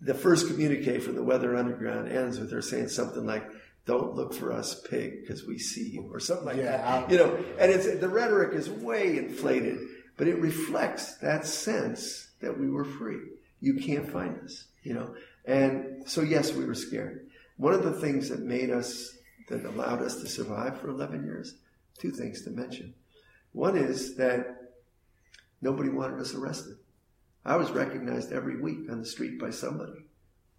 the first communique from the Weather Underground ends with her saying something like, "Don't look for us, pig, because we see you," or something like Yeah, that. You know, and it's the rhetoric is way inflated, but it reflects that sense that we were free. You can't find us, you know. And so, yes, we were scared. One of the things that made us, that allowed us to survive for 11 years, two things to mention. One is that nobody wanted us arrested. I was recognized every week on the street by somebody.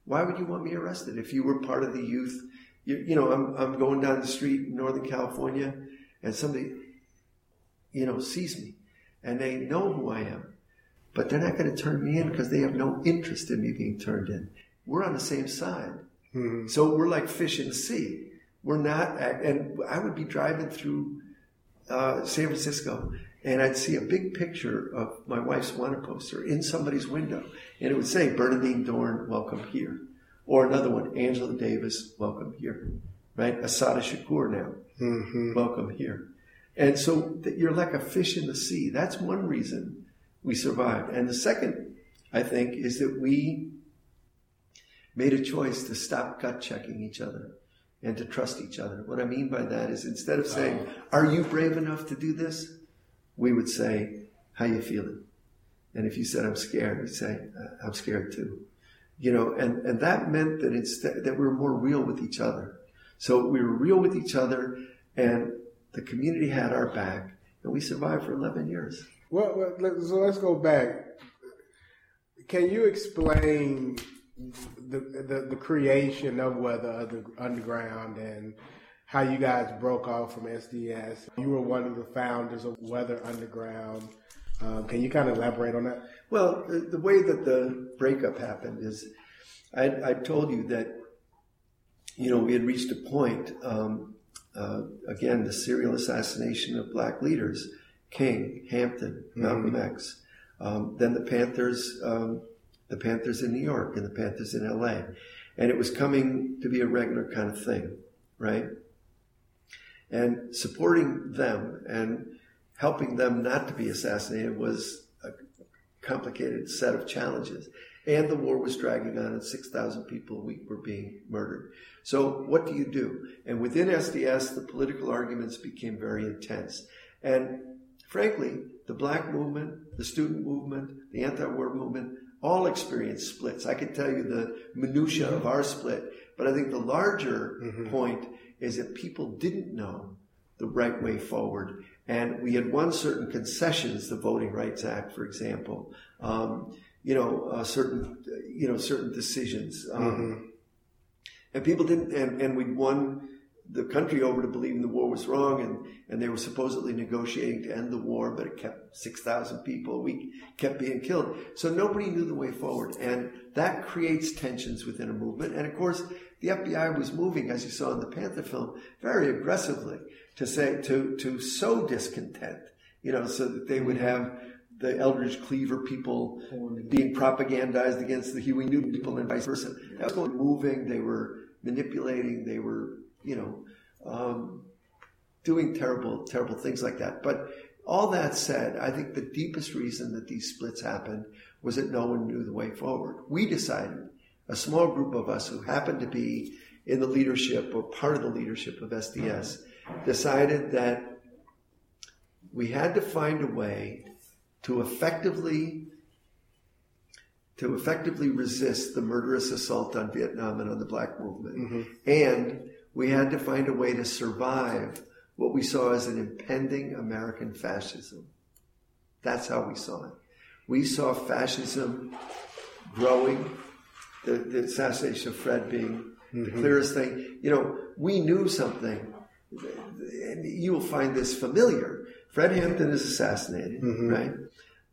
Why would you want me arrested if you were part of the youth? You, you know, I'm, I'm going down the street in Northern California and somebody, you know, sees me and they know who I am, but they're not going to turn me in because they have no interest in me being turned in. We're on the same side. So we're like fish in the sea. We're not, and I would be driving through uh, San Francisco, and I'd see a big picture of my wife's wanted poster in somebody's window, and it would say Bernardine Dohrn, welcome here, or another one, Angela Davis, welcome here, right? Assata Shakur now, welcome here, and so you're like a fish in the sea. That's one reason we survived, and the second, I think, is that we made a choice to stop gut checking each other and to trust each other. What I mean by that is instead of saying, "Are you brave enough to do this?" we would say, "How you feeling?" And if you said, "I'm scared," we'd say, "Uh, "I'm scared too." You know, and and that meant that instead that we were more real with each other. So we were real with each other, and the community had our back, and we survived for 11 years. Well, well, so let's go back. Can you explain the the, the creation of Weather Underground and how you guys broke off from SDS? You were one of the founders of Weather Underground. Um, can you kind of elaborate on that? Well, the, the way that the breakup happened is, I, I told you that, you know, we had reached a point. Um, uh, again, the serial assassination of black leaders, King, Hampton, Malcolm X, um, then the Panthers, um, the Panthers in New York and the Panthers in L.A., and it was coming to be a regular kind of thing, right? And supporting them and helping them not to be assassinated was a complicated set of challenges. And the war was dragging on, and 6,000 people a week were being murdered. So, what do you do? And within SDS, the political arguments became very intense. And frankly, the black movement, the student movement, the anti war movement all experienced splits. I could tell you the minutiae of our split, but I think the larger point is that people didn't know the right way forward. And we had won certain concessions, the Voting Rights Act, for example, um, you know, uh, certain, you know, certain decisions. Um, And people didn't, and, and we'd won the country over to believing the war was wrong, and, and they were supposedly negotiating to end the war, but it kept 6,000 people a week kept being killed. So nobody knew the way forward. And that creates tensions within a movement. And of course, the FBI was moving, as you saw in the Panther film, very aggressively to say, to, to sow discontent, you know, so that they would have the Eldridge Cleaver people being propagandized against the Huey Newton people and vice versa. Was going moving. They were manipulating. They were, you know, um, doing terrible, terrible things like that. But all that said, I think the deepest reason that these splits happened was that no one knew the way forward. We decided, a small group of us who happened to be in the leadership or part of the leadership of SDS, decided that we had to find a way to effectively to effectively resist the murderous assault on Vietnam and on the black movement. And we had to find a way to survive what we saw as an impending American fascism. That's how we saw it. We saw fascism growing, the, the assassination of Fred being the clearest thing. You know, we knew something, and you will find this familiar. Fred Hampton is assassinated, right?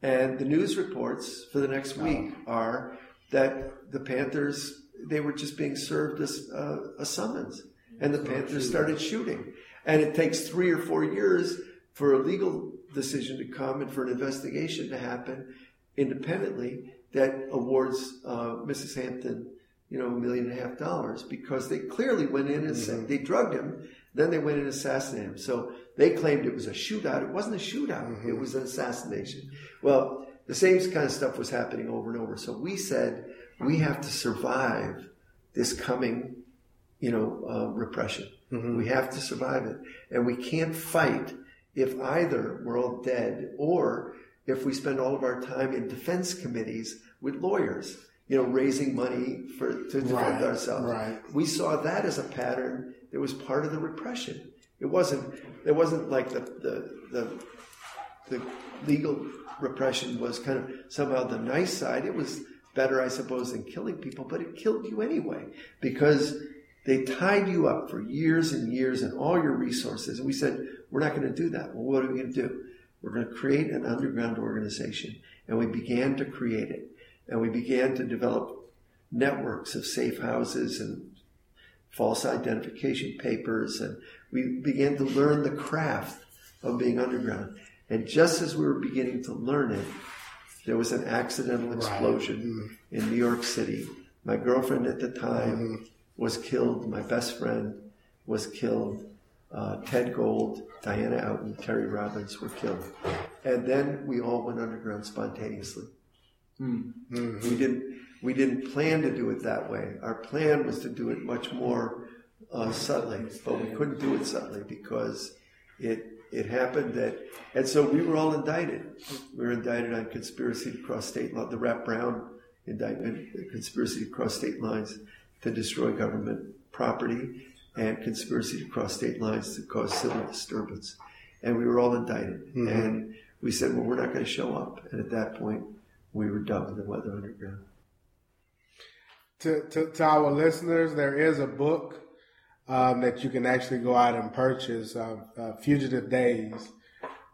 And the news reports for the next week are that the Panthers, they were just being served a, uh, a summons. And the Panthers started shooting. And it takes three or four years for a legal decision to come and for an investigation to happen independently that awards uh, Mrs. Hampton, you know, a million and a half dollars because they clearly went in and said they drugged him Then they went in and assassinated him. So they claimed it was a shootout. It wasn't a shootout. It was an assassination. Well, the same kind of stuff was happening over and over. So we said we have to survive this coming, you know, uh, repression. We have to survive it, and we can't fight if either we're all dead or if we spend all of our time in defense committees with lawyers, you know, raising money for to defend Right, ourselves. right. We saw that as a pattern that was part of the repression. It wasn't. It wasn't like the the the, the legal repression was kind of somehow the nice side. It was better, I suppose, than killing people, but it killed you anyway because they tied you up for years and years and all your resources. And we said, we're not going to do that. Well, what are we going to do? We're going to create an underground organization. And we began to create it. And we began to develop networks of safe houses and false identification papers. And we began to learn the craft of being underground. And just as we were beginning to learn it, there was an accidental explosion mm-hmm. in New York City. My girlfriend at the time mm-hmm. Was killed. My best friend was killed. Uh, Ted Gold, Diana Oughton, Terry Robbins were killed. And then we all went underground spontaneously. We didn't we didn't plan to do it that way. Our plan was to do it much more uh, subtly, but we couldn't do it subtly because it it happened that, and so we were all indicted. We were indicted on conspiracy to cross state law, the Rap Brown indictment, conspiracy to cross state lines to destroy government property, and conspiracy to cross state lines to cause civil disturbance. And we were all indicted, and we said, well, we're not going to show up. And at that point, we were done with the Weather Underground. To, to, to our listeners, there is a book um, that you can actually go out and purchase, uh, uh, Fugitive Days,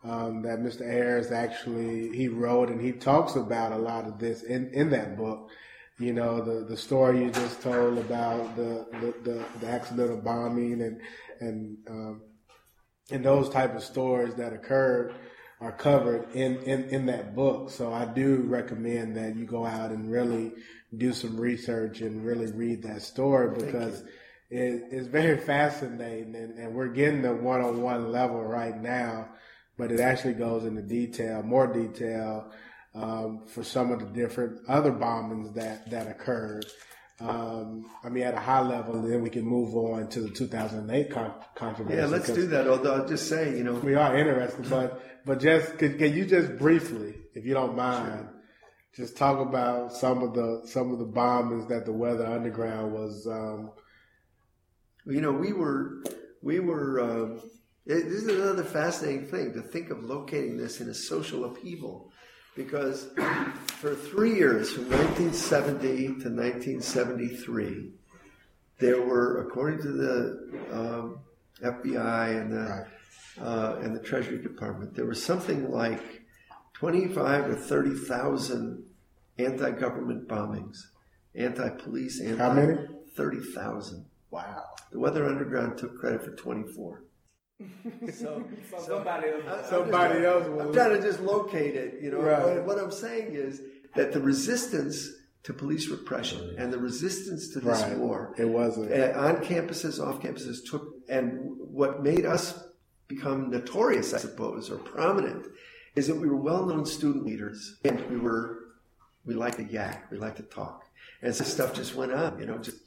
um, that Mr. Ayers actually he wrote, and he talks about a lot of this in, in that book. You know, the, the story you just told about the the, the, the accidental bombing and and um, and those type of stories that occurred are covered in, in, in that book. So I do recommend that you go out and really do some research and really read that story because it, it's very fascinating and, and we're getting the one-on-one level right now, but it actually goes into detail, more detail, um, for some of the different other bombings that, that occurred. Um, I mean, at a high level, then we can move on to the 2008 con- controversy. Yeah, let's do that. Although I'll just say, you know, we are interested, but but just can, can you just briefly, if you don't mind, just talk about some of the some of the bombings that the Weather Underground was. Um, you know, we were, we were. Um, it, this is another fascinating thing to think of locating this in a social upheaval, because for three years, from 1970 to 1973, there were, according to the um, FBI and the uh, and the Treasury Department, there was something like 25 or 30 thousand anti-government bombings, anti-police, anti How many? 30,000. wow. The Weather Underground took credit for 24. So, Somebody else. I'm Somebody just- else I'm will- trying to just locate it. You know, Right. what, what I'm saying is that the resistance to police repression and the resistance to this Right. war It wasn't. uh, on campuses, off campuses took, and what made us become notorious, I suppose, or prominent, is that we were well-known student leaders, and we were, we liked to yak, we liked to talk, and so stuff just went on, you know, just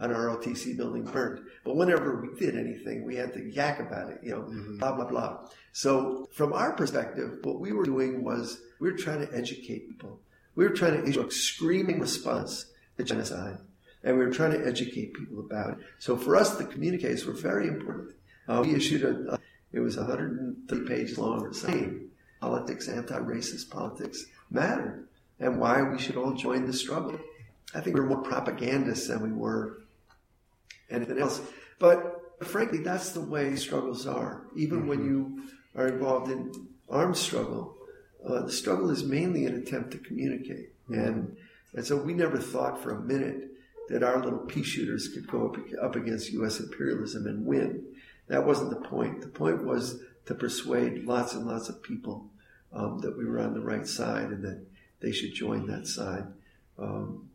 an ROTC building burned. But whenever we did anything, we had to yak about it, you know, blah blah blah. So from our perspective, what we were doing was we were trying to educate people. We were trying to issue a screaming response to genocide and we were trying to educate people about it. So for us, the communiques were very important. Uh, we issued a, it was 130 pages long, saying politics, anti-racist politics mattered, and why we should all join the struggle. I think we were more propagandists than we were anything else. But frankly, that's the way struggles are. Even when you are involved in armed struggle, uh, the struggle is mainly an attempt to communicate. And, and so we never thought for a minute that our little pea shooters could go up, up against U.S. imperialism and win. That wasn't the point. The point was to persuade lots and lots of people um, that we were on the right side and that they should join that side. Um,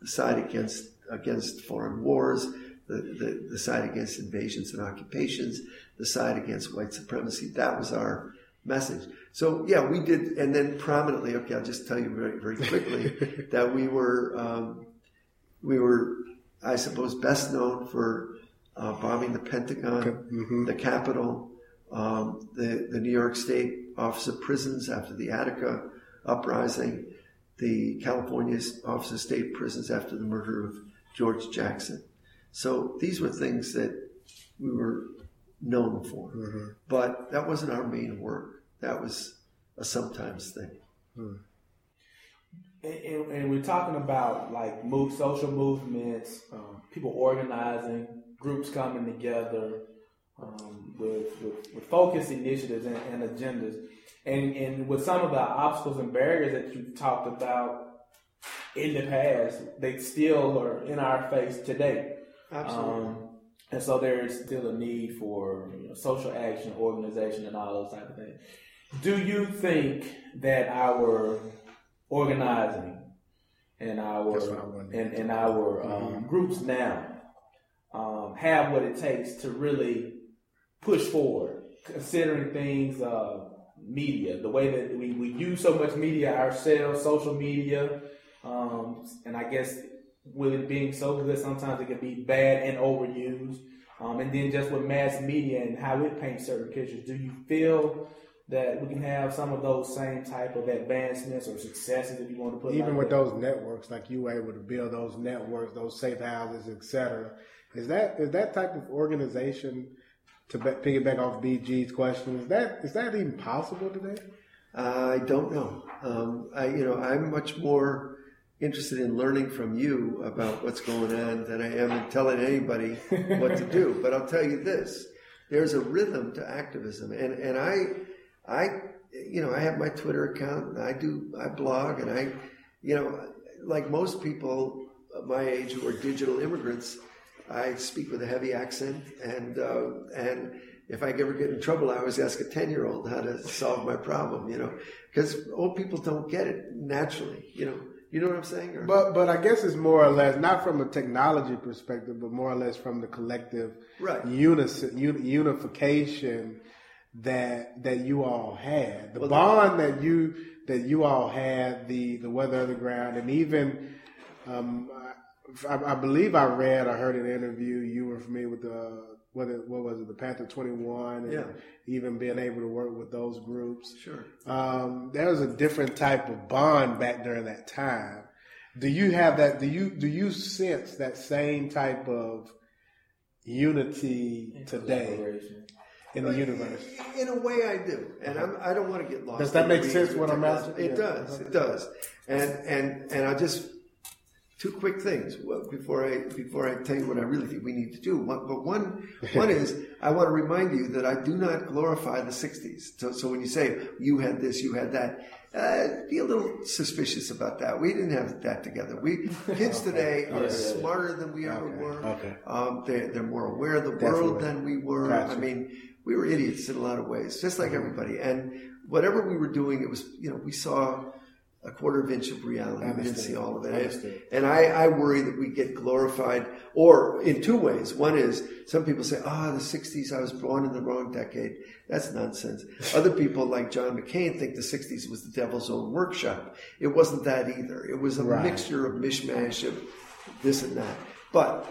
the side against against foreign wars, the, the, the side against invasions and occupations, the side against white supremacy. That was our message. So yeah, we did, and then prominently. Okay, I'll just tell you very very quickly that we were um, we were, I suppose, best known for uh, bombing the Pentagon, the Capitol, um, the the New York State Office of Prisons after the Attica uprising, the California Office of State Prisons after the murder of George Jackson. So these were things that we were known for. But that wasn't our main work. That was a sometimes thing. And, and, and we're talking about like move, social movements, um, people organizing, groups coming together um, with, with, with focused initiatives and, and agendas. And, and with some of the obstacles and barriers that you talked about in the past, they still are in our face today. Absolutely. Um, and so there's still a need for you know, social action, organization, and all those type of things. Do you think that our organizing and our and, and our um, groups now um, have what it takes to really push forward, considering things, uh, media, the way that we, we use so much media ourselves, social media, um, and I guess with it being so good, sometimes it can be bad and overused. Um, and then just with mass media and how it paints certain pictures, do you feel that we can have some of those same type of advancements or successes, if you want to put it Even like with that? those networks, like you were able to build those networks, those safe houses, etc. Is that is that type of organization to be, piggyback off BG's question? Is that is that even possible today? I don't know. Um, I, you know, I'm much more interested in learning from you about what's going on than I am in telling anybody what to do. But I'll tell you this: there's a rhythm to activism, and and I, I, you know, I have my Twitter account, and I do, I blog, and I, you know, like most people my age who are digital immigrants, I speak with a heavy accent, and uh, and if I ever get in trouble, I always ask a ten year old how to solve my problem. You know, because old people don't get it naturally. You know, you know what I'm saying? Or, But but I guess it's more or less not from a technology perspective, but more or less from the collective Right. unison, un, unification that that you all had, the Well, bond that you that you all had, the the weather underground, and even um, I, I believe I read or heard an interview. You were familiar with the what it, what was it, the Panther Twenty One, and Yeah. even being able to work with those groups sure. um, there was a different type of bond back during that time. Do you have that? Do you do you sense that same type of unity today in the universe? In a way, I do, and I'm, I don't want to get lost. Does that make sense what I'm asking? It Yeah. does. It does. And and and I just two quick things well, before I before I tell you what I really think we need to do. One, but one one is I want to remind you that I do not glorify the '60s. So so when you say you had this, you had that. Uh, be a little suspicious about that. We didn't have that together. We kids today are smarter than we ever were. Okay. Um, they're, they're more aware of the Definitely. world than we were. Gotcha. I mean, we were idiots in a lot of ways, just like everybody. And whatever we were doing, it was, you know, we saw a quarter of inch of reality. We didn't see all of it. Understood. And I, I worry that we get glorified, or in two ways. One is some people say, ah, the 60s, I was born in the wrong decade. That's nonsense. Other people, like John McCain, think the 60s was the devil's own workshop. It wasn't that either. It was a Right. mixture of mishmash of this and that. But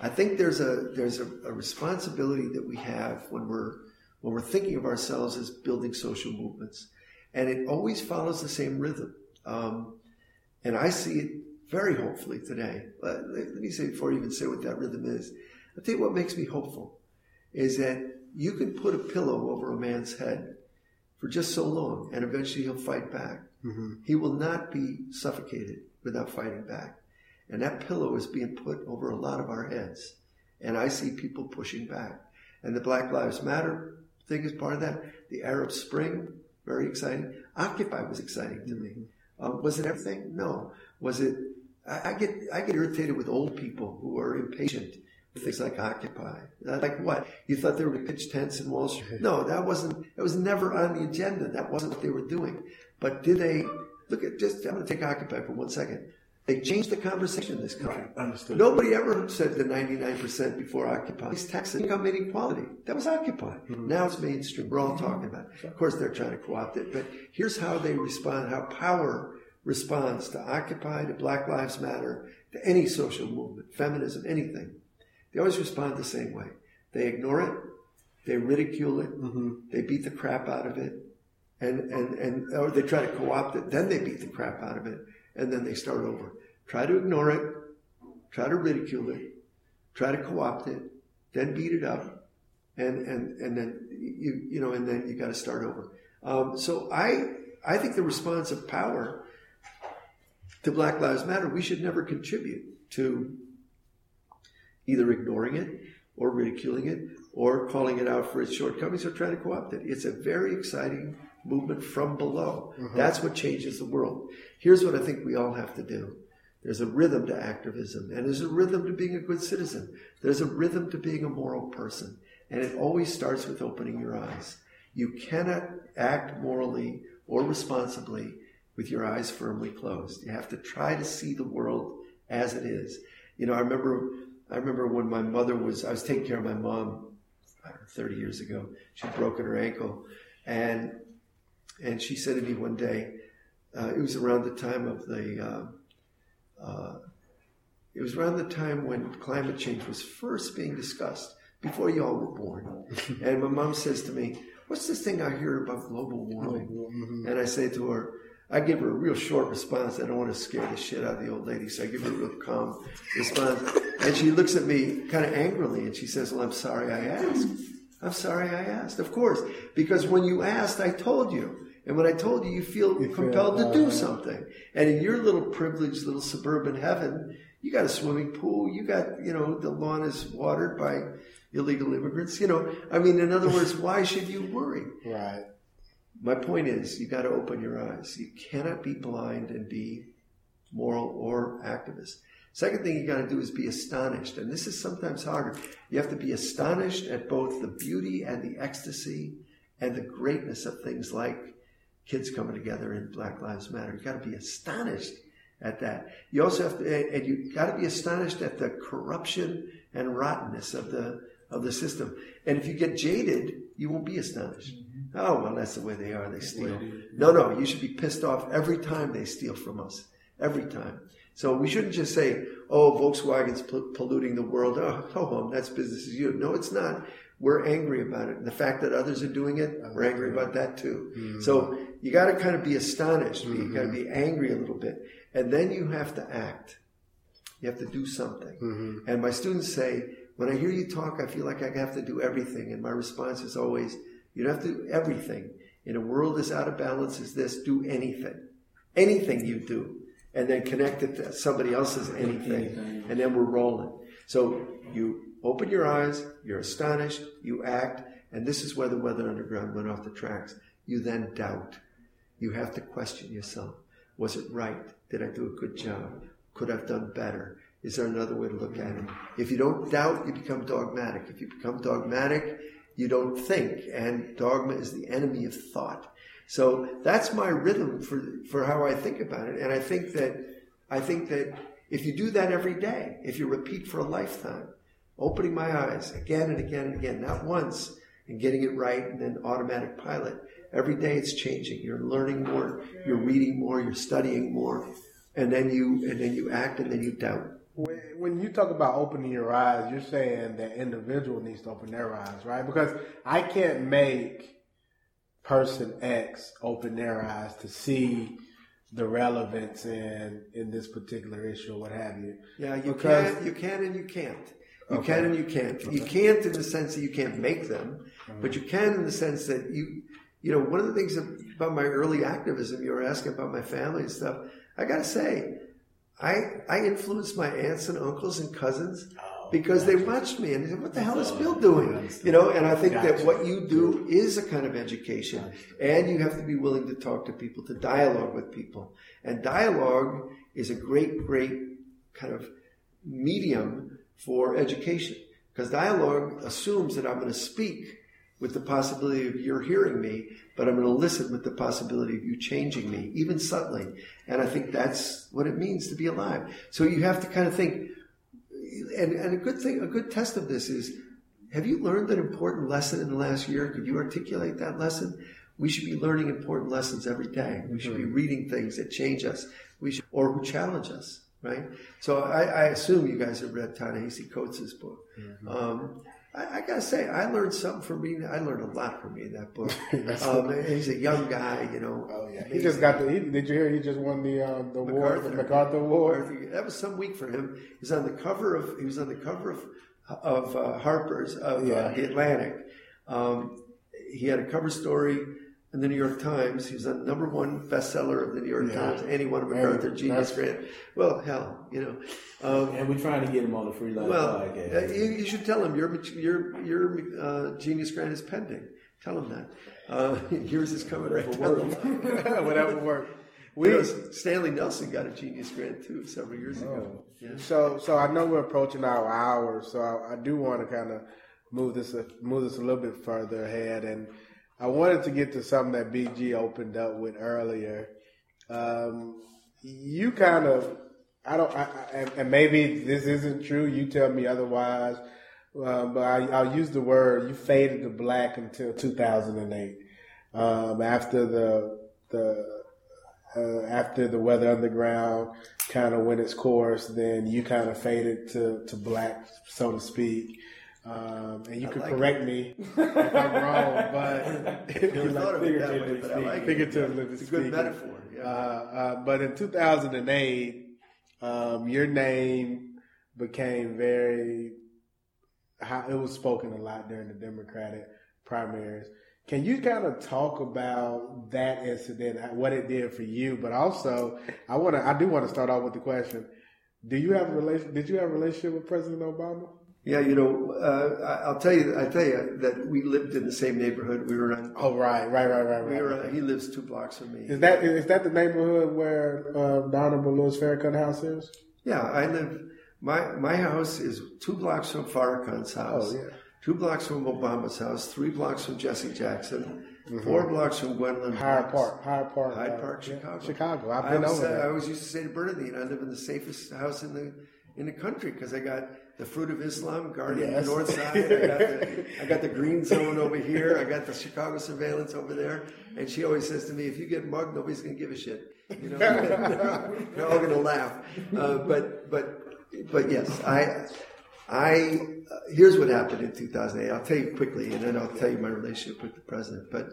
I think there's a there's a, a responsibility that we have when we're when we're thinking of ourselves as building social movements, and it always follows the same rhythm. Um, and I see it very hopefully today. Let, let me say before I even say what that rhythm is, tell you what makes me hopeful is that you can put a pillow over a man's head for just so long, and eventually he'll fight back. He will not be suffocated without fighting back. And that pillow is being put over a lot of our heads. And I see people pushing back. And the Black Lives Matter thing is part of that. The Arab Spring, very exciting. Occupy was exciting to me. Um, was it everything? No. Was it? I, I get I get irritated with old people who are impatient with things like Occupy. Like what? You thought they were going to pitch tents in Wall Street? No, that wasn't. That was never on the agenda. That wasn't what they were doing. But did they look at just? I'm going to take Occupy for one second. They changed the conversation in this country. understood. Nobody ever said the 99% before Occupy. These taxes, income inequality. That was Occupy. Mm-hmm. Now it's mainstream. We're all talking about it. Of course, they're trying to co-opt it, but here's how they respond, how power responds to Occupy, to Black Lives Matter, to any social movement, feminism, anything. They always respond the same way. They ignore it, they ridicule it, mm-hmm. they beat the crap out of it, and, and, and or they try to co-opt it, then they beat the crap out of it, and then they start over. Try to ignore it, try to ridicule it, try to co-opt it, then beat it up, and and and then you you know, and then you got to start over. Um, so I I think the response of power to Black Lives Matter, we should never contribute to either ignoring it or ridiculing it or calling it out for its shortcomings or trying to co-opt it. It's a very exciting movement from below. Mm-hmm. That's what changes the world. Here's what I think we all have to do. There's a rhythm to activism, and there's a rhythm to being a good citizen. There's a rhythm to being a moral person, and it always starts with opening your eyes. You cannot act morally or responsibly with your eyes firmly closed. You have to try to see the world as it is. You know, I remember, I remember when my mother was, I was taking care of my mom I don't know, 30 years ago. She'd broken her ankle, and and she said to me one day, uh, it was around the time of the, uh, uh, it was around the time when climate change was first being discussed, before you all were born. and my mom says to me, "What's this thing I hear about global warming?" And I say to her, I give her a real short response. I don't want to scare the shit out of the old lady, so I give her a real calm response. And she looks at me kind of angrily and she says, Well, I'm sorry I asked. I'm sorry I asked. Of course, because when you asked, I told you. And when I told you, you feel feel, compelled to uh, do something. And in your little privileged little suburban heaven, you got a swimming pool. You got, you know, the lawn is watered by illegal immigrants. You know, I mean, in other words, why should you worry? Right. My point is, you got to open your eyes. You cannot be blind and be moral or activist. Second thing you got to do is be astonished, and this is sometimes harder. You have to be astonished at both the beauty and the ecstasy and the greatness of things like kids coming together in Black Lives Matter. You've got to be astonished at that. You also have to, and you got to be astonished at the corruption and rottenness of the of the system. And if you get jaded, you won't be astonished. Oh well, that's the way they are. They steal. No, no, you should be pissed off every time they steal from us. Every time. So we shouldn't just say, "Oh, Volkswagen's pol- polluting the world." Oh, ho hum, that's business as usual. No, it's not. We're angry about it. And the fact that others are doing it, we're angry about that too. So you got to kind of be astonished. You got to mm-hmm. be angry a little bit, and then you have to act. You have to do something. Mm-hmm. And my students say, when I hear you talk, I feel like I have to do everything. And my response is always, you don't have to do everything. In a world as out of balance as this, do anything. Anything you do. And then connect it to somebody else's anything. And then we're rolling. So you open your eyes, you're astonished, you act, and this is where the Weather Underground went off the tracks. You then doubt. You have to question yourself. Was it right? Did I do a good job? Could I have done better? Is there another way to look at it? If you don't doubt, you become dogmatic. If you become dogmatic, you don't think. And dogma is the enemy of thought. So that's my rhythm for, for how I think about it. And I think that, I think that if you do that every day, if you repeat for a lifetime, opening my eyes again and again and again, not once, and getting it right and then automatic pilot. Every day it's changing. You're learning more, you're reading more, you're studying more, and then you and then you act and then you doubt. When when you talk about opening your eyes, you're saying that individual needs to open their eyes, right? Because I can't make person X open their eyes to see the relevance in in this particular issue or what have you. Yeah, you Because- can, you can, and you can't. You Okay. can and you can't. You can't in the sense that you can't make them, but you can in the sense that you, you know, one of the things about my early activism, you were asking about my family and stuff. I got to say, I I influenced my aunts and uncles and cousins because they watched me and they said, "What the hell is Bill doing?" You know, and I think that what you do is a kind of education, and you have to be willing to talk to people, to dialogue with people, and dialogue is a great, great kind of medium for education because dialogue assumes that I'm going to speak with the possibility of your hearing me, but I'm going to listen with the possibility of you changing me, even subtly. And I think that's what it means to be alive. So you have to kind of think, and, and a good thing, a good test of this is, have you learned an important lesson in the last year? Could you articulate that lesson? We should be learning important lessons every day. We should be reading things that change us. We should, or who challenge us, right? So I, I assume you guys have read Ta-Nehisi Coates' book. Um, I, I gotta say, I learned something from reading. I learned a lot from reading that book. um, he's a young guy, you know. Oh yeah, he just got the. He, did you hear? He just won the uh, the award, the MacArthur. MacArthur Award. MacArthur. That was some week for him. He was on the cover of. He was on the cover of of uh, Harper's of Yeah. uh, the Atlantic. Um, he had a cover story in the New York Times. He was the number one bestseller of the New York Yeah. Times, and he won a MacArthur Genius Grant. Well, hell, you know. Um, And we're trying to get him on the Free Love well, uh, podcast. you, you should tell him your your your uh, Genius Grant is pending. Tell him that. Uh, yours is coming right. Tell him. Whatever work. We We Stanley Nelson got a Genius Grant too several years ago. Yeah. so so I know we're approaching our hour, so I, I do want to kind of move this move this a little bit further ahead, and I wanted to get to something that BG opened up with earlier. Um, you kind of I don't I, I, and- maybe this isn't true. You tell me otherwise. Um, but I, I'll use the word you faded to black until 2008. Um, after the the uh, after the Weather Underground kind of went its course, then you kind of faded to, to black, so to speak. Um, and you could like correct me if I'm wrong, but Never thought of it that way, but I like it. figuratively It's a good metaphor. Yeah. Uh, uh, but in 2008, um, your name became very. How it was spoken a lot during the Democratic primaries. Can you kind of talk about that incident, what it did for you? But also, I want to. I do want to start off with the question: Do you have a relation? Did you have a relationship with President Obama? Yeah, you know, uh, I- I'll tell you. I tell you that we lived in the same neighborhood. We were on. Oh, right, right, right, right, We right. were. He lives two blocks from me. Is that is that the neighborhood where uh, the Honorable Louis Farrakhan house is? Yeah, I live. My my house is two blocks from Farrakhan's house. Oh, yeah. Two blocks from Obama's house. Three blocks from Jesse Jackson. Four blocks from Gwendolyn. Mm-hmm. Hyde Park, Hyde Park, Hyde uh, Park, yeah, Chicago. Chicago. I've I been always over say- I always used to say to Bernardine, I live in the safest house in the in the country because I got the fruit of Islam guarding Yes. the north side. I got the, I got the green zone over here. I got the Chicago surveillance over there. And she always says to me, if you get mugged, nobody's going to give a shit. You know, they're all going to laugh. Uh, but but but yes, I I uh, here's what happened in 2008. I'll tell you quickly, and then I'll tell you my relationship with the president. But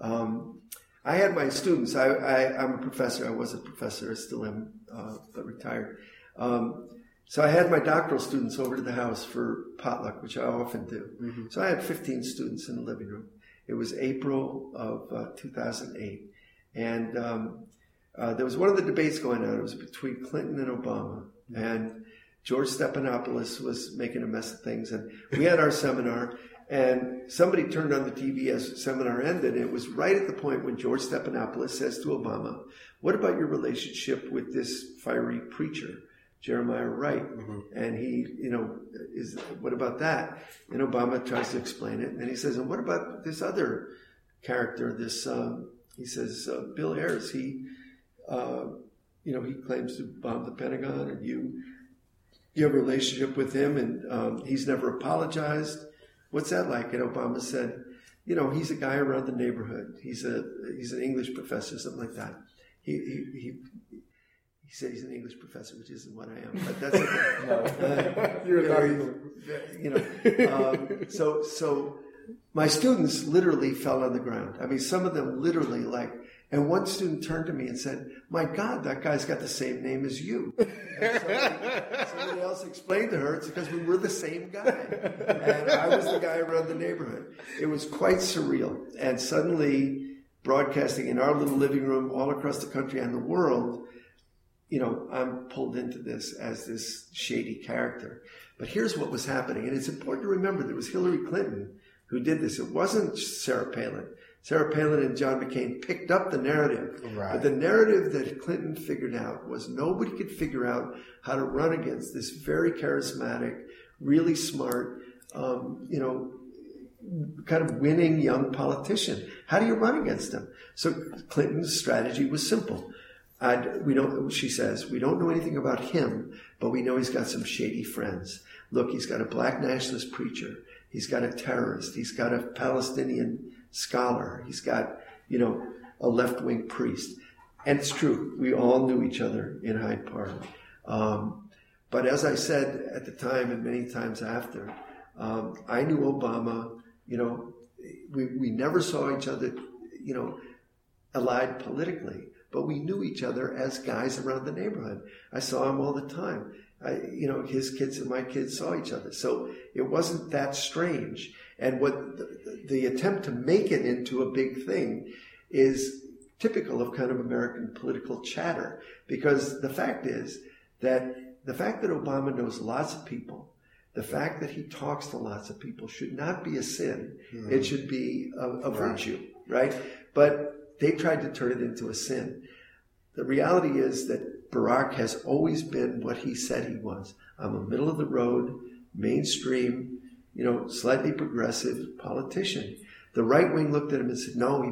um, I had my students. I, I, I'm a professor. I was a professor. I still am, uh, but retired. Um, so I had my doctoral students over to the house for potluck, which I often do. So I had 15 students in the living room. It was April of uh, 2008, and um, uh, there was one of the debates going on. It was between Clinton and Obama, and George Stephanopoulos was making a mess of things. And we had our seminar, and somebody turned on the TV as the seminar ended. And it was right at the point when George Stephanopoulos says to Obama, "What about your relationship with this fiery preacher?" Jeremiah Wright, and he, you know, is what about that? And Obama tries to explain it, and he says, "And what about this other character? This, um, he says, uh, Bill Ayers. He, uh, you know, he claims to bomb the Pentagon, and you, you have a relationship with him, and um, he's never apologized. What's that like?" And Obama said, "You know, he's a guy around the neighborhood. He's a he's an English professor, something like that. He he." he he said he's an English professor, which isn't what I am, but that's okay. Uh, You're you not know, you know. Um, so, so my students literally fell on the ground. I mean, some of them literally like, and one student turned to me and said, "My God, that guy's got the same name as you." And somebody, somebody else explained to her it's because we were the same guy, and I was the guy around the neighborhood. It was quite surreal, and suddenly broadcasting in our little living room all across the country and the world you know, I'm pulled into this as this shady character. But here's what was happening, and it's important to remember there was Hillary Clinton who did this. It wasn't Sarah Palin. Sarah Palin and John McCain picked up the narrative. Right. But the narrative that Clinton figured out was nobody could figure out how to run against this very charismatic, really smart, um, you know, kind of winning young politician. How do you run against him? So Clinton's strategy was simple. I'd, we don't, she says, we don't know anything about him, but we know he's got some shady friends. Look, he's got a black nationalist preacher. He's got a terrorist. He's got a Palestinian scholar. He's got, you know, a left wing priest. And it's true. We all knew each other in Hyde Park. Um, but as I said at the time and many times after, um, I knew Obama, you know, we, we never saw each other, you know, allied politically, but we knew each other as guys around the neighborhood. I saw him all the time. I, you know, his kids and my kids saw each other. So it wasn't that strange. And what the, the attempt to make it into a big thing is typical of kind of American political chatter. Because the fact is that the fact that Obama knows lots of people, the fact that he talks to lots of people should not be a sin. Mm-hmm. It should be a, a virtue, right? But they tried to turn it into a sin. The reality is that Barack has always been what he said he was. I'm a middle of the road, mainstream, you know, slightly progressive politician. The right wing looked at him and said, no,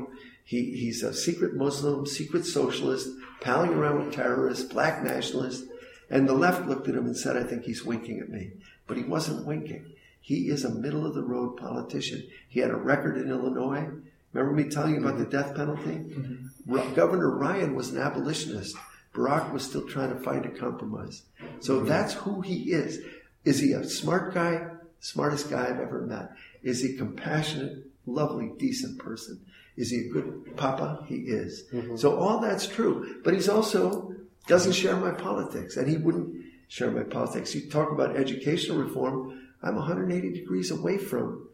he, he, he's a secret Muslim, secret socialist, palling around with terrorists, black nationalists. And the left looked at him and said, I think he's winking at me. But he wasn't winking. He is a middle of the road politician. He had a record in Illinois. Remember me telling you about the death penalty? Mm-hmm. Governor Ryan was an abolitionist. Barack was still trying to find a compromise. So mm-hmm. that's who he is. Is he a smart guy? Smartest guy I've ever met. Is he a compassionate, lovely, decent person? Is he a good papa? He is. Mm-hmm. So all that's true. But he's also doesn't share my politics, and he wouldn't share my politics. You talk about educational reform. I'm 180 degrees away from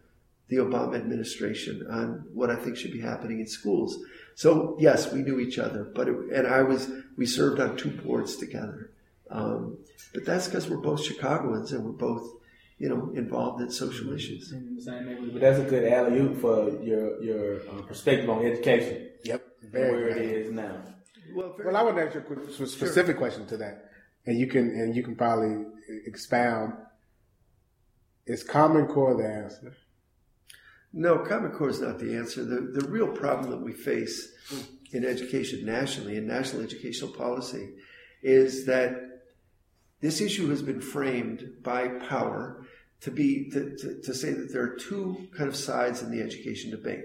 the Obama administration on what I think should be happening in schools. So yes, we knew each other, but it, and I was we served on two boards together. Um, but that's because we're both Chicagoans and we're both you know involved in social issues. But that's a good alley oop for your your uh, perspective on education. Yep, very where it is now. Well, well I want to ask you a specific sure. question to that, and you can and you can probably expound. Is Common Core the answer? No, Common Core is not the answer. The, the real problem that we face in education nationally, in national educational policy, is that this issue has been framed by power to be to, to, to, say that there are two kind of sides in the education debate.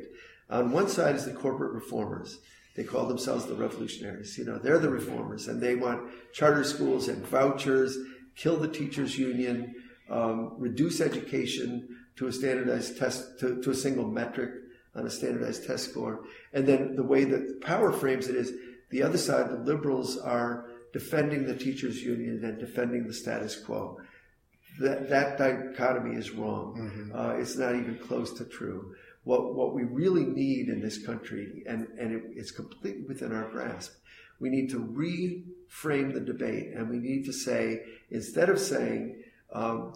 On one side is the corporate reformers. They call themselves the revolutionaries. You know, they're the reformers, and they want charter schools and vouchers, kill the teachers' union, um, reduce education, to a standardized test, to, to a single metric on a standardized test score. And then the way that power frames it is the other side, the liberals are defending the teachers union and defending the status quo. That, that dichotomy is wrong. Mm-hmm. Uh, it's not even close to true. What, what we really need in this country, and, and it, it's completely within our grasp, we need to reframe the debate and we need to say, instead of saying, um,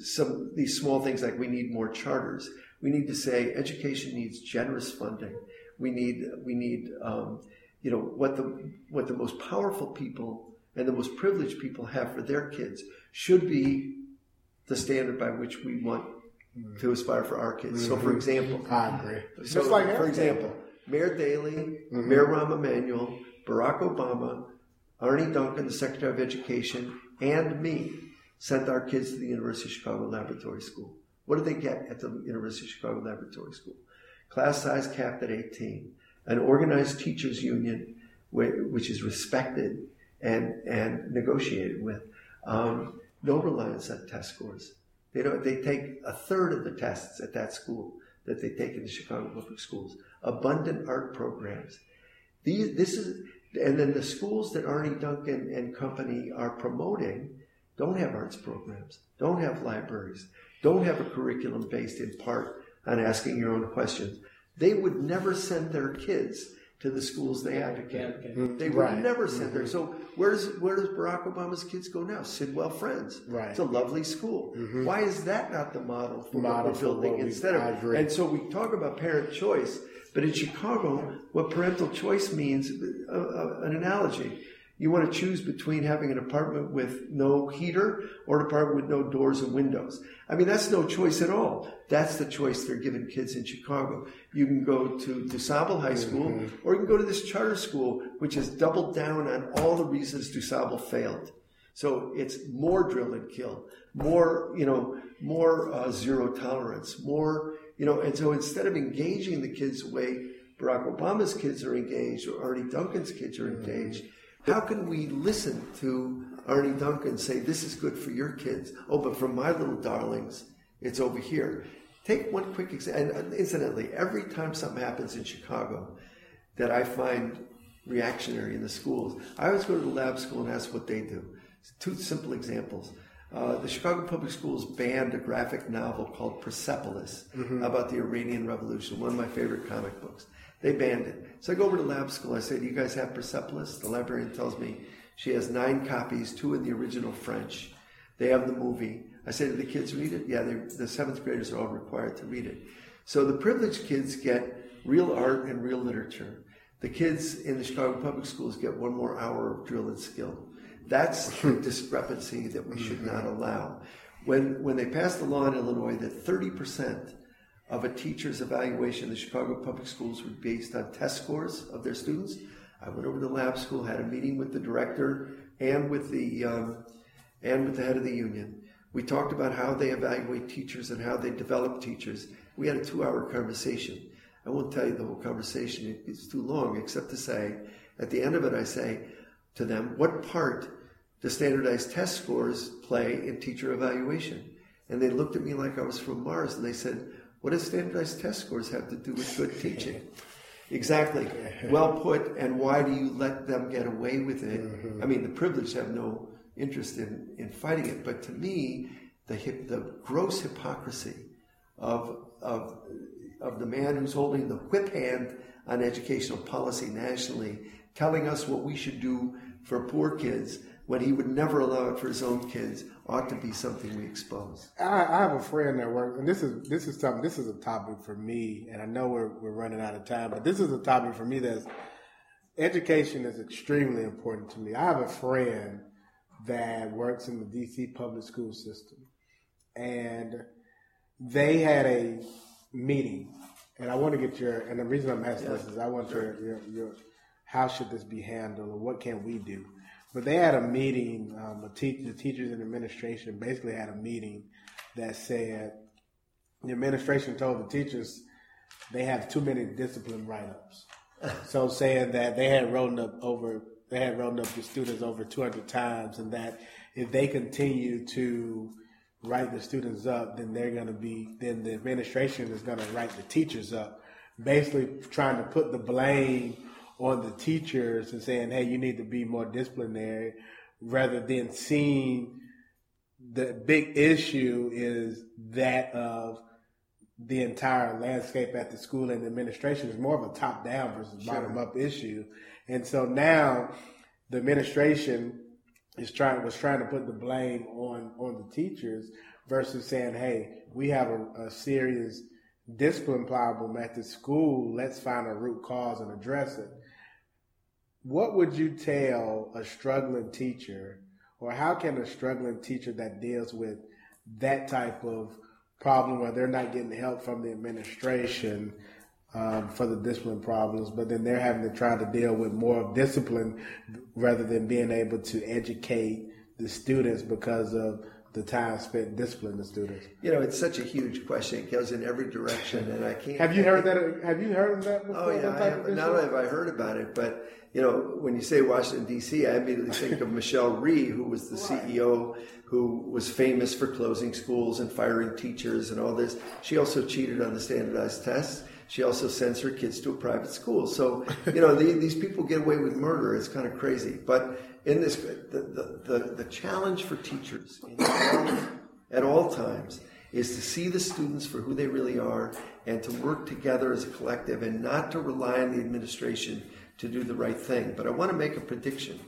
some these small things like we need more charters. We need to say education needs generous funding. We need we need um, you know what the what the most powerful people and the most privileged people have for their kids should be the standard by which we want to aspire for our kids. Mm-hmm. So, for mm-hmm. example, I agree. So, Just like for example, Mayor Daley, mm-hmm. Mayor Rahm Emanuel, Barack Obama, Arne Duncan, the Secretary of Education, and me sent our kids to the University of Chicago Laboratory School. What did they get at the University of Chicago Laboratory School? Class size capped at 18, an organized teachers union which is respected and, and negotiated with. Um, no reliance on test scores. They don't. They take a third of the tests at that school that they take in the Chicago public schools. Abundant art programs. These. This is. And then the schools that Arne Duncan and company are promoting don't have arts programs, don't have libraries, don't have a curriculum based in part on asking your own questions. They would never send their kids to the schools they advocate. They would right. never send mm-hmm. So where does where does Barack Obama's kids go now? Sidwell Friends. Right. It's a lovely school. Mm-hmm. Why is that not the model for model what we're building what instead of? And so we talk about parent choice, but in Chicago, what parental choice means, uh, uh, an analogy. You want to choose between having an apartment with no heater or an apartment with no doors and windows. I mean, that's no choice at all. That's the choice they're giving kids in Chicago. You can go to DuSable High School or you can go to this charter school, which has doubled down on all the reasons DuSable failed. So it's more drill and kill, more, you know, more uh, zero tolerance, more, you know, and so instead of engaging the kids the way Barack Obama's kids are engaged or Arne Duncan's kids are engaged, how can we listen to Arne Duncan say, this is good for your kids? Oh, but for my little darlings, it's over here. Take one quick example. And incidentally, every time something happens in Chicago that I find reactionary in the schools, I always go to the lab school and ask what they do. Two simple examples. Uh, the Chicago Public Schools banned a graphic novel called Persepolis about the Iranian Revolution, one of my favorite comic books. They banned it. So I go over to lab school. I say, Do you guys have Persepolis? The librarian tells me she has nine copies, two in the original French. They have the movie. I say, Do the kids read it? Yeah, the seventh graders are all required to read it. So the privileged kids get real art and real literature. The kids in the Chicago Public Schools get one more hour of drill and skill. That's the discrepancy that we should not mm-hmm. allow. When, when they passed the law in Illinois that 30% of a teacher's evaluation the Chicago Public Schools were based on test scores of their students, I went over to lab school, had a meeting with the director and with the um, and with the head of the union. We talked about how they evaluate teachers and how they develop teachers. We had a two-hour conversation. I won't tell you the whole conversation; it's too long. Except to say, at the end of it, I say to them, "What part do standardized test scores play in teacher evaluation?" And they looked at me like I was from Mars, and they said, "What does standardized test scores have to do with good teaching?" Exactly. Well put. And why do you let them get away with it? Mm-hmm. I mean, the privileged have no interest in, in fighting it. But to me, the, hip, the gross hypocrisy of, of, of the man who's holding the whip hand on educational policy nationally, telling us what we should do for poor kids when he would never allow it for his own kids, ought to be something we expose. I, I have a friend that works, and this is this is something. This is a topic for me, and I know we're we're running out of time, but this is a topic for me that's education is extremely important to me. I have a friend that works in the DC public school system, and they had a meeting, and I want to get your. And the reason I'm asking this is I want your, your your how should this be handled, or what can we do? But they had a meeting. Um, a te- the teachers and administration basically had a meeting that said the administration told the teachers they have too many discipline write-ups. so saying that they had written up over they had written up the students over 200 times, and that if they continue to write the students up, then they're going to be then the administration is going to write the teachers up, basically trying to put the blame on the teachers and saying, "Hey, you need to be more disciplinary," rather than seeing the big issue is that of the entire landscape at the school and the administration is more of a top down versus bottom up issue. And so now the administration is trying was trying to put the blame on on the teachers versus saying, "Hey, we have a, a serious discipline problem at the school. Let's find a root cause and address it." What would you tell a struggling teacher, or how can a struggling teacher that deals with that type of problem where they're not getting help from the administration um, for the discipline problems, but then they're having to try to deal with more of discipline rather than being able to educate the students because of the time spent disciplining the students. You know, it's such a huge question. It goes in every direction, and I can't. Have you heard that? Have you heard that before? Oh yeah, that I have, not only have I heard about it, but you know, when you say Washington D.C., I immediately think of Michelle Rhee, who was the CEO, who was famous for closing schools and firing teachers and all this. She also cheated on the standardized tests. She also sends her kids to a private school. So you know, the, these people get away with murder. It's kind of crazy. But in this, the the, the, the challenge for teachers in all, at all times is to see the students for who they really are and to work together as a collective and not to rely on the administration to do the right thing. But I want to make a prediction.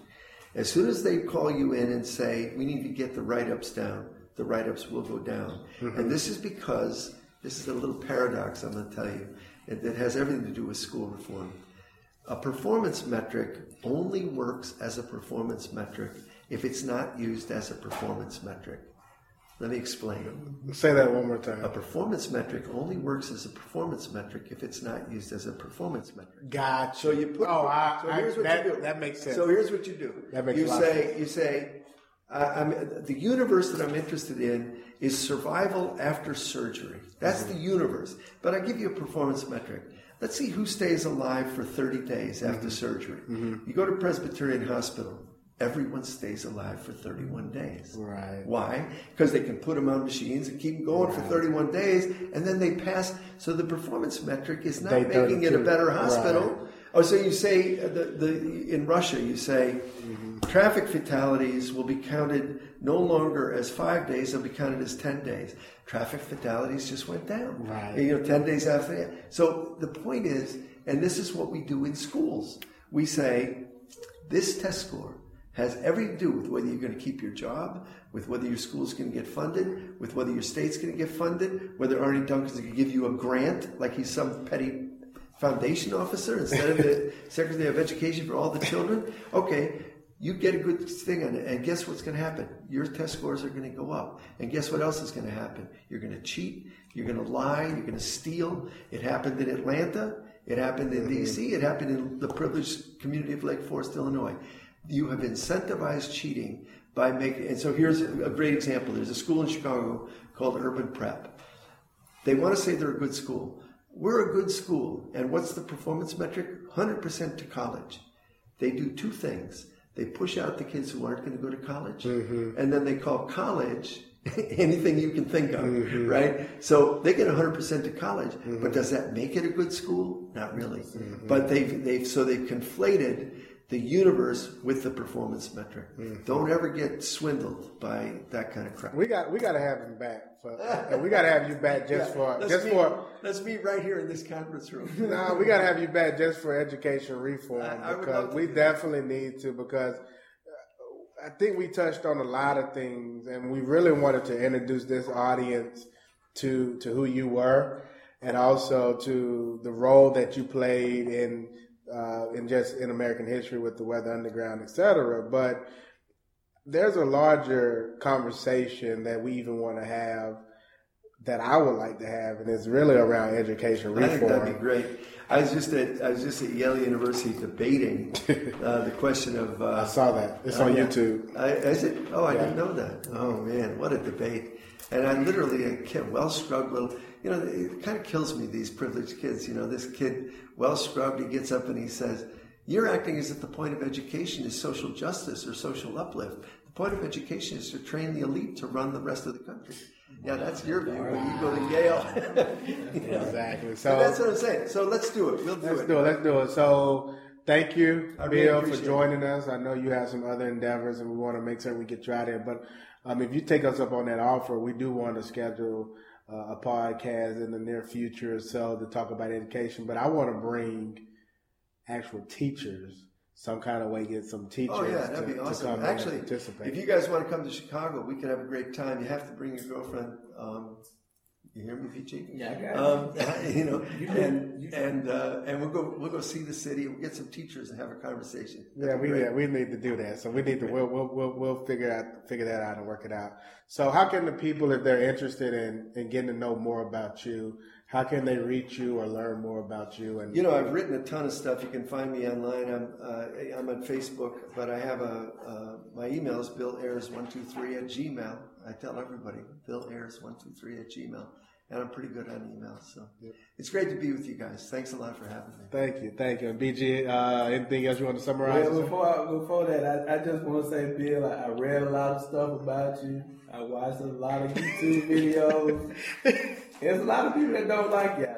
As soon as they call you in and say, we need to get the write ups down, the write ups will go down. Mm-hmm. And this is because, this is a little paradox I'm going to tell you, it, it has everything to do with school reform. A performance metric only works as a performance metric if it's not used as a performance metric. Let me explain. Say that one more time. A performance metric only works as a performance metric if it's not used as a performance metric. Gotcha. So you put. Oh, I, so I- here's what that, you do. that makes sense. So here's what you do. That makes you a lot of say you say, I, I'm the universe that I'm interested in is survival after surgery. That's Mm-hmm. the universe. But I give you a performance metric. Let's see who stays alive for 30 days after Mm-hmm. surgery. You go to Presbyterian Hospital. Everyone stays alive for 31 days. Right. Why? Because they can put them on machines and keep them going for 31 days, and then they pass. So the performance metric is not Day making it a better hospital. Right. Oh, so you say uh, the, the in Russia, you say traffic fatalities will be counted no longer as five days; they'll be counted as ten days. Traffic fatalities just went down. Right. You know, ten days after that. So the point is, and this is what we do in schools. We say this test score has everything to do with whether you're going to keep your job, with whether your school's going to get funded, with whether your state's going to get funded, whether Arne Duncan's going to give you a grant like he's some petty foundation officer instead of the Secretary of Education for all the children. Okay, you get a good thing on it, and guess what's going to happen? Your test scores are going to go up. And guess what else is going to happen? You're going to cheat, you're going to lie, you're going to steal. It happened in Atlanta, it happened in D.C., it happened in the privileged community of Lake Forest, Illinois. You have incentivized cheating by making, and so here's a great example. There's a school in Chicago called Urban Prep. They want to say they're a good school. We're a good school. And what's the performance metric? 100% to college. They do two things. They push out the kids who aren't going to go to college, mm-hmm. and then they call college anything you can think of, mm-hmm. right? So they get 100% to college, but mm-hmm. does that make it a good school? Not really. But they've, they've, so they've conflated the universe with the performance metric. Don't ever get swindled by that kind of crap. we got we got to have him back. For, and we got to have you back just for Let's just meet, for. let's meet right here in this conference room. No, we got to have you back just for education reform I- because we definitely need to because uh, I think we touched on a lot of things and we really wanted to introduce this audience to to who you were and also to the role that you played in uh, in just in American history with the Weather Underground, et cetera. But there's a larger conversation that we even want to have that I would like to have, and it's really around education reform. I think that'd be great. I was just at I was just at Yale University debating uh, the question of. Uh, I saw that. It's Oh, on yeah. YouTube. I, is it? Oh, I Yeah. didn't know that. Oh man, what a debate! And I literally a kid, well little. You know, it kind of kills me these privileged kids. You know, this kid, well scrubbed, he gets up and he says, "You're acting as if the point of education is social justice or social uplift. The point of education is to train the elite to run the rest of the country." Yeah, that's your view. When you go to Yale, You know? Exactly. So that's what I'm saying. So let's do it. We'll do let's it. do it. Let's do it. So thank you, I really Bill, for appreciate it. joining us. I know you have some other endeavors, and we want to make sure we get you out there. But um, if you take us up on that offer, we do want to schedule uh, a podcast in the near future or so to talk about education. But I want to bring actual teachers. Some kind of way, get some teachers Oh yeah, that'd be to awesome. come Actually, if you guys want to come to Chicago, we could have a great time. You have to bring your girlfriend. Um, you hear me, Vici? Yeah, I got Um, you know, and and uh, and we'll go we'll go see the city. We'll get some teachers and have a conversation. Yeah, That'd be we great. yeah, we need to do that. So we need to we'll we'll we'll, we'll figure out figure that out and work it out. So how can the people, if they're interested in in getting to know more about you, how can they reach you or learn more about you? And You know, I've written a ton of stuff. You can find me online. I'm uh, I'm on Facebook, but I have a uh, my email is billayers123 at gmail. I tell everybody billayers123 at gmail, and I'm pretty good on email. So it's great to be with you guys. Thanks a lot for having me. thank you, thank you. And BG, uh, anything else you want to summarize? Well, before I, before that, I, I just want to say, Bill, I, I read a lot of stuff about you. I watched a lot of YouTube videos. There's a lot of people that don't like you.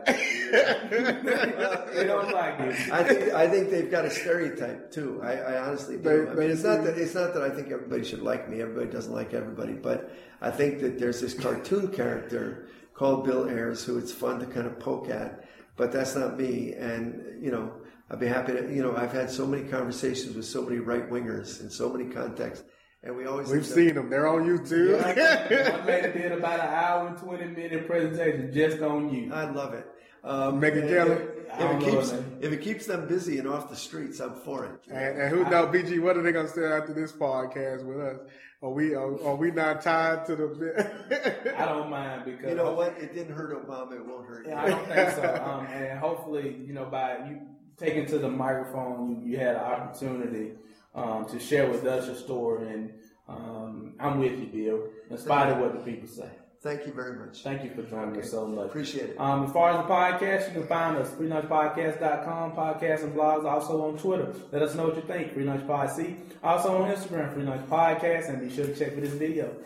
they don't like you. I think I think they've got a stereotype too. I, I honestly do. They- I mean, it's not that it's not that I think everybody should like me. Everybody doesn't like everybody, but I think that there's this cartoon character called Bill Ayers who it's fun to kind of poke at, but that's not me. And you know, I'd be happy to. You know, I've had so many conversations with so many right wingers in so many contexts, and we always We've seen them. They're on YouTube. One lady did about an hour and 20 minute presentation just on you. I love it. Um, Megyn Kelly? If, I if it know keeps her if it keeps them busy and off the streets, I'm for it. And, and who know, BG, what are they gonna say after this podcast with us? Are we are, are we not tied to the? I don't mind because You know what? It didn't hurt Obama. It won't hurt you. Yeah, I don't think so. Um, and hopefully, you know, by you taking to the microphone, you, you had an opportunity um, to share with us your story. And um, I'm with you, Bill, in spite of what the people say. Thank you very much. Thank you for joining us so much. Appreciate it. Um, as far as the podcast, you can find us freelunchpodcast.com, podcasts and blogs, also on Twitter. Let us know what you think, Free Lunch Pod C. Also on Instagram, Free Lunch Podcast, and be sure to check for this video.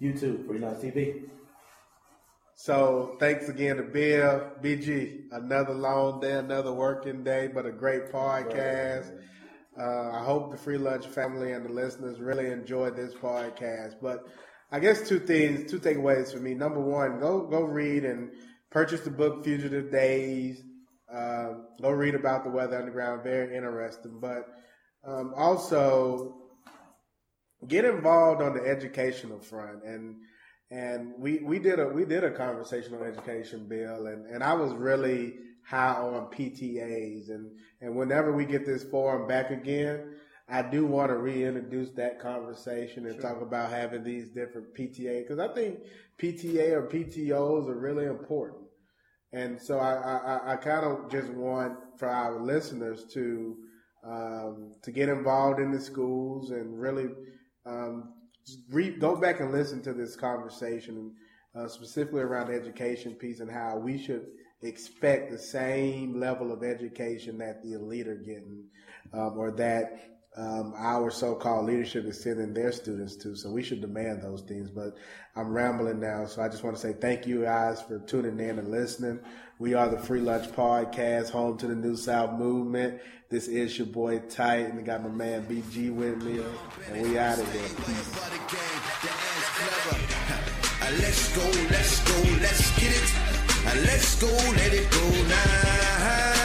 YouTube, Free Lunch TV. So thanks again to Bill, BG. Another long day, another working day, but a great podcast. Uh, I hope the Free Lunch family and the listeners really enjoyed this podcast. But I guess two things, two takeaways for me. Number one, go go read and purchase the book Fugitive Days. Uh, go read about the Weather Underground. Very interesting. But um, also get involved on the educational front and and we, we did a we did a conversation on education bill and, and I was really high on PTAs and, and whenever we get this forum back again, I do want to reintroduce that conversation and talk about having these different PTA because I think PTA or PTOs are really important. And so I, I, I kind of just want for our listeners to um, to get involved in the schools and really um, re- go back and listen to this conversation, uh, specifically around the education piece and how we should expect the same level of education that the elite are getting, um, or that um, our so-called leadership is sending their students to. So we should demand those things. But I'm rambling now, so I just want to say thank you guys for tuning in and listening. We are the Free Lunch Podcast, home to the New South movement. This is your boy Tight, and I got my man BG with me, and we out of here. Peace. let's go, let's go, let's get it. Let's go, let it go now.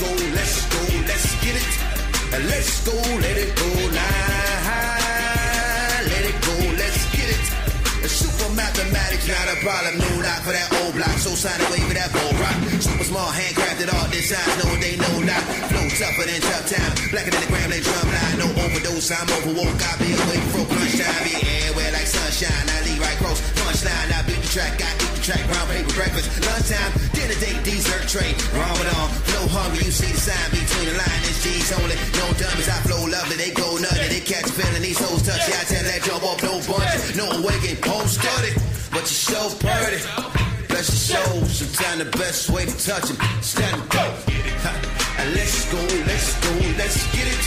Go, let's go, let's get it. Let's go, let it go now. Let it go, let's get it. Super mathematics, not a problem, no not for that old block. So sign away for that bull rock. Super small, handcrafted art designs, no they know not. Flow tougher than tough time, blacker than the gram, they drum line. No overdose, I'm overwoke. I be awake for crunch time, be everywhere like sunshine. I leave right cross, punchline. I beat the track, I track, brown paper breakfast, lunchtime, dinner date, dessert tray. Ramadan, flow hungry, you see the sign between the line and G's only. No dummies, I flow lovely, they go nutty, they catch feeling these hoes touch. Yeah, I tell that jump off, no bunches, no awakening, home study, but you so pretty. Bless your soul, sometimes the best way to touch him, stand and go. Uh, Let's go, let's go, let's get it.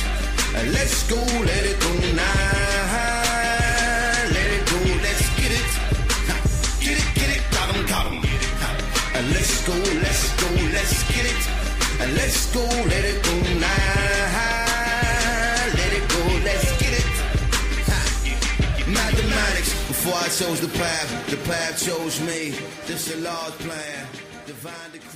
Uh, Let's go, let it go now. Let's go, let's go, let's get it. Let's go, let it go now. Let it go, let's get it. Ha. Mathematics, before I chose the path, the path chose me. This is Lord's plan, divine decree.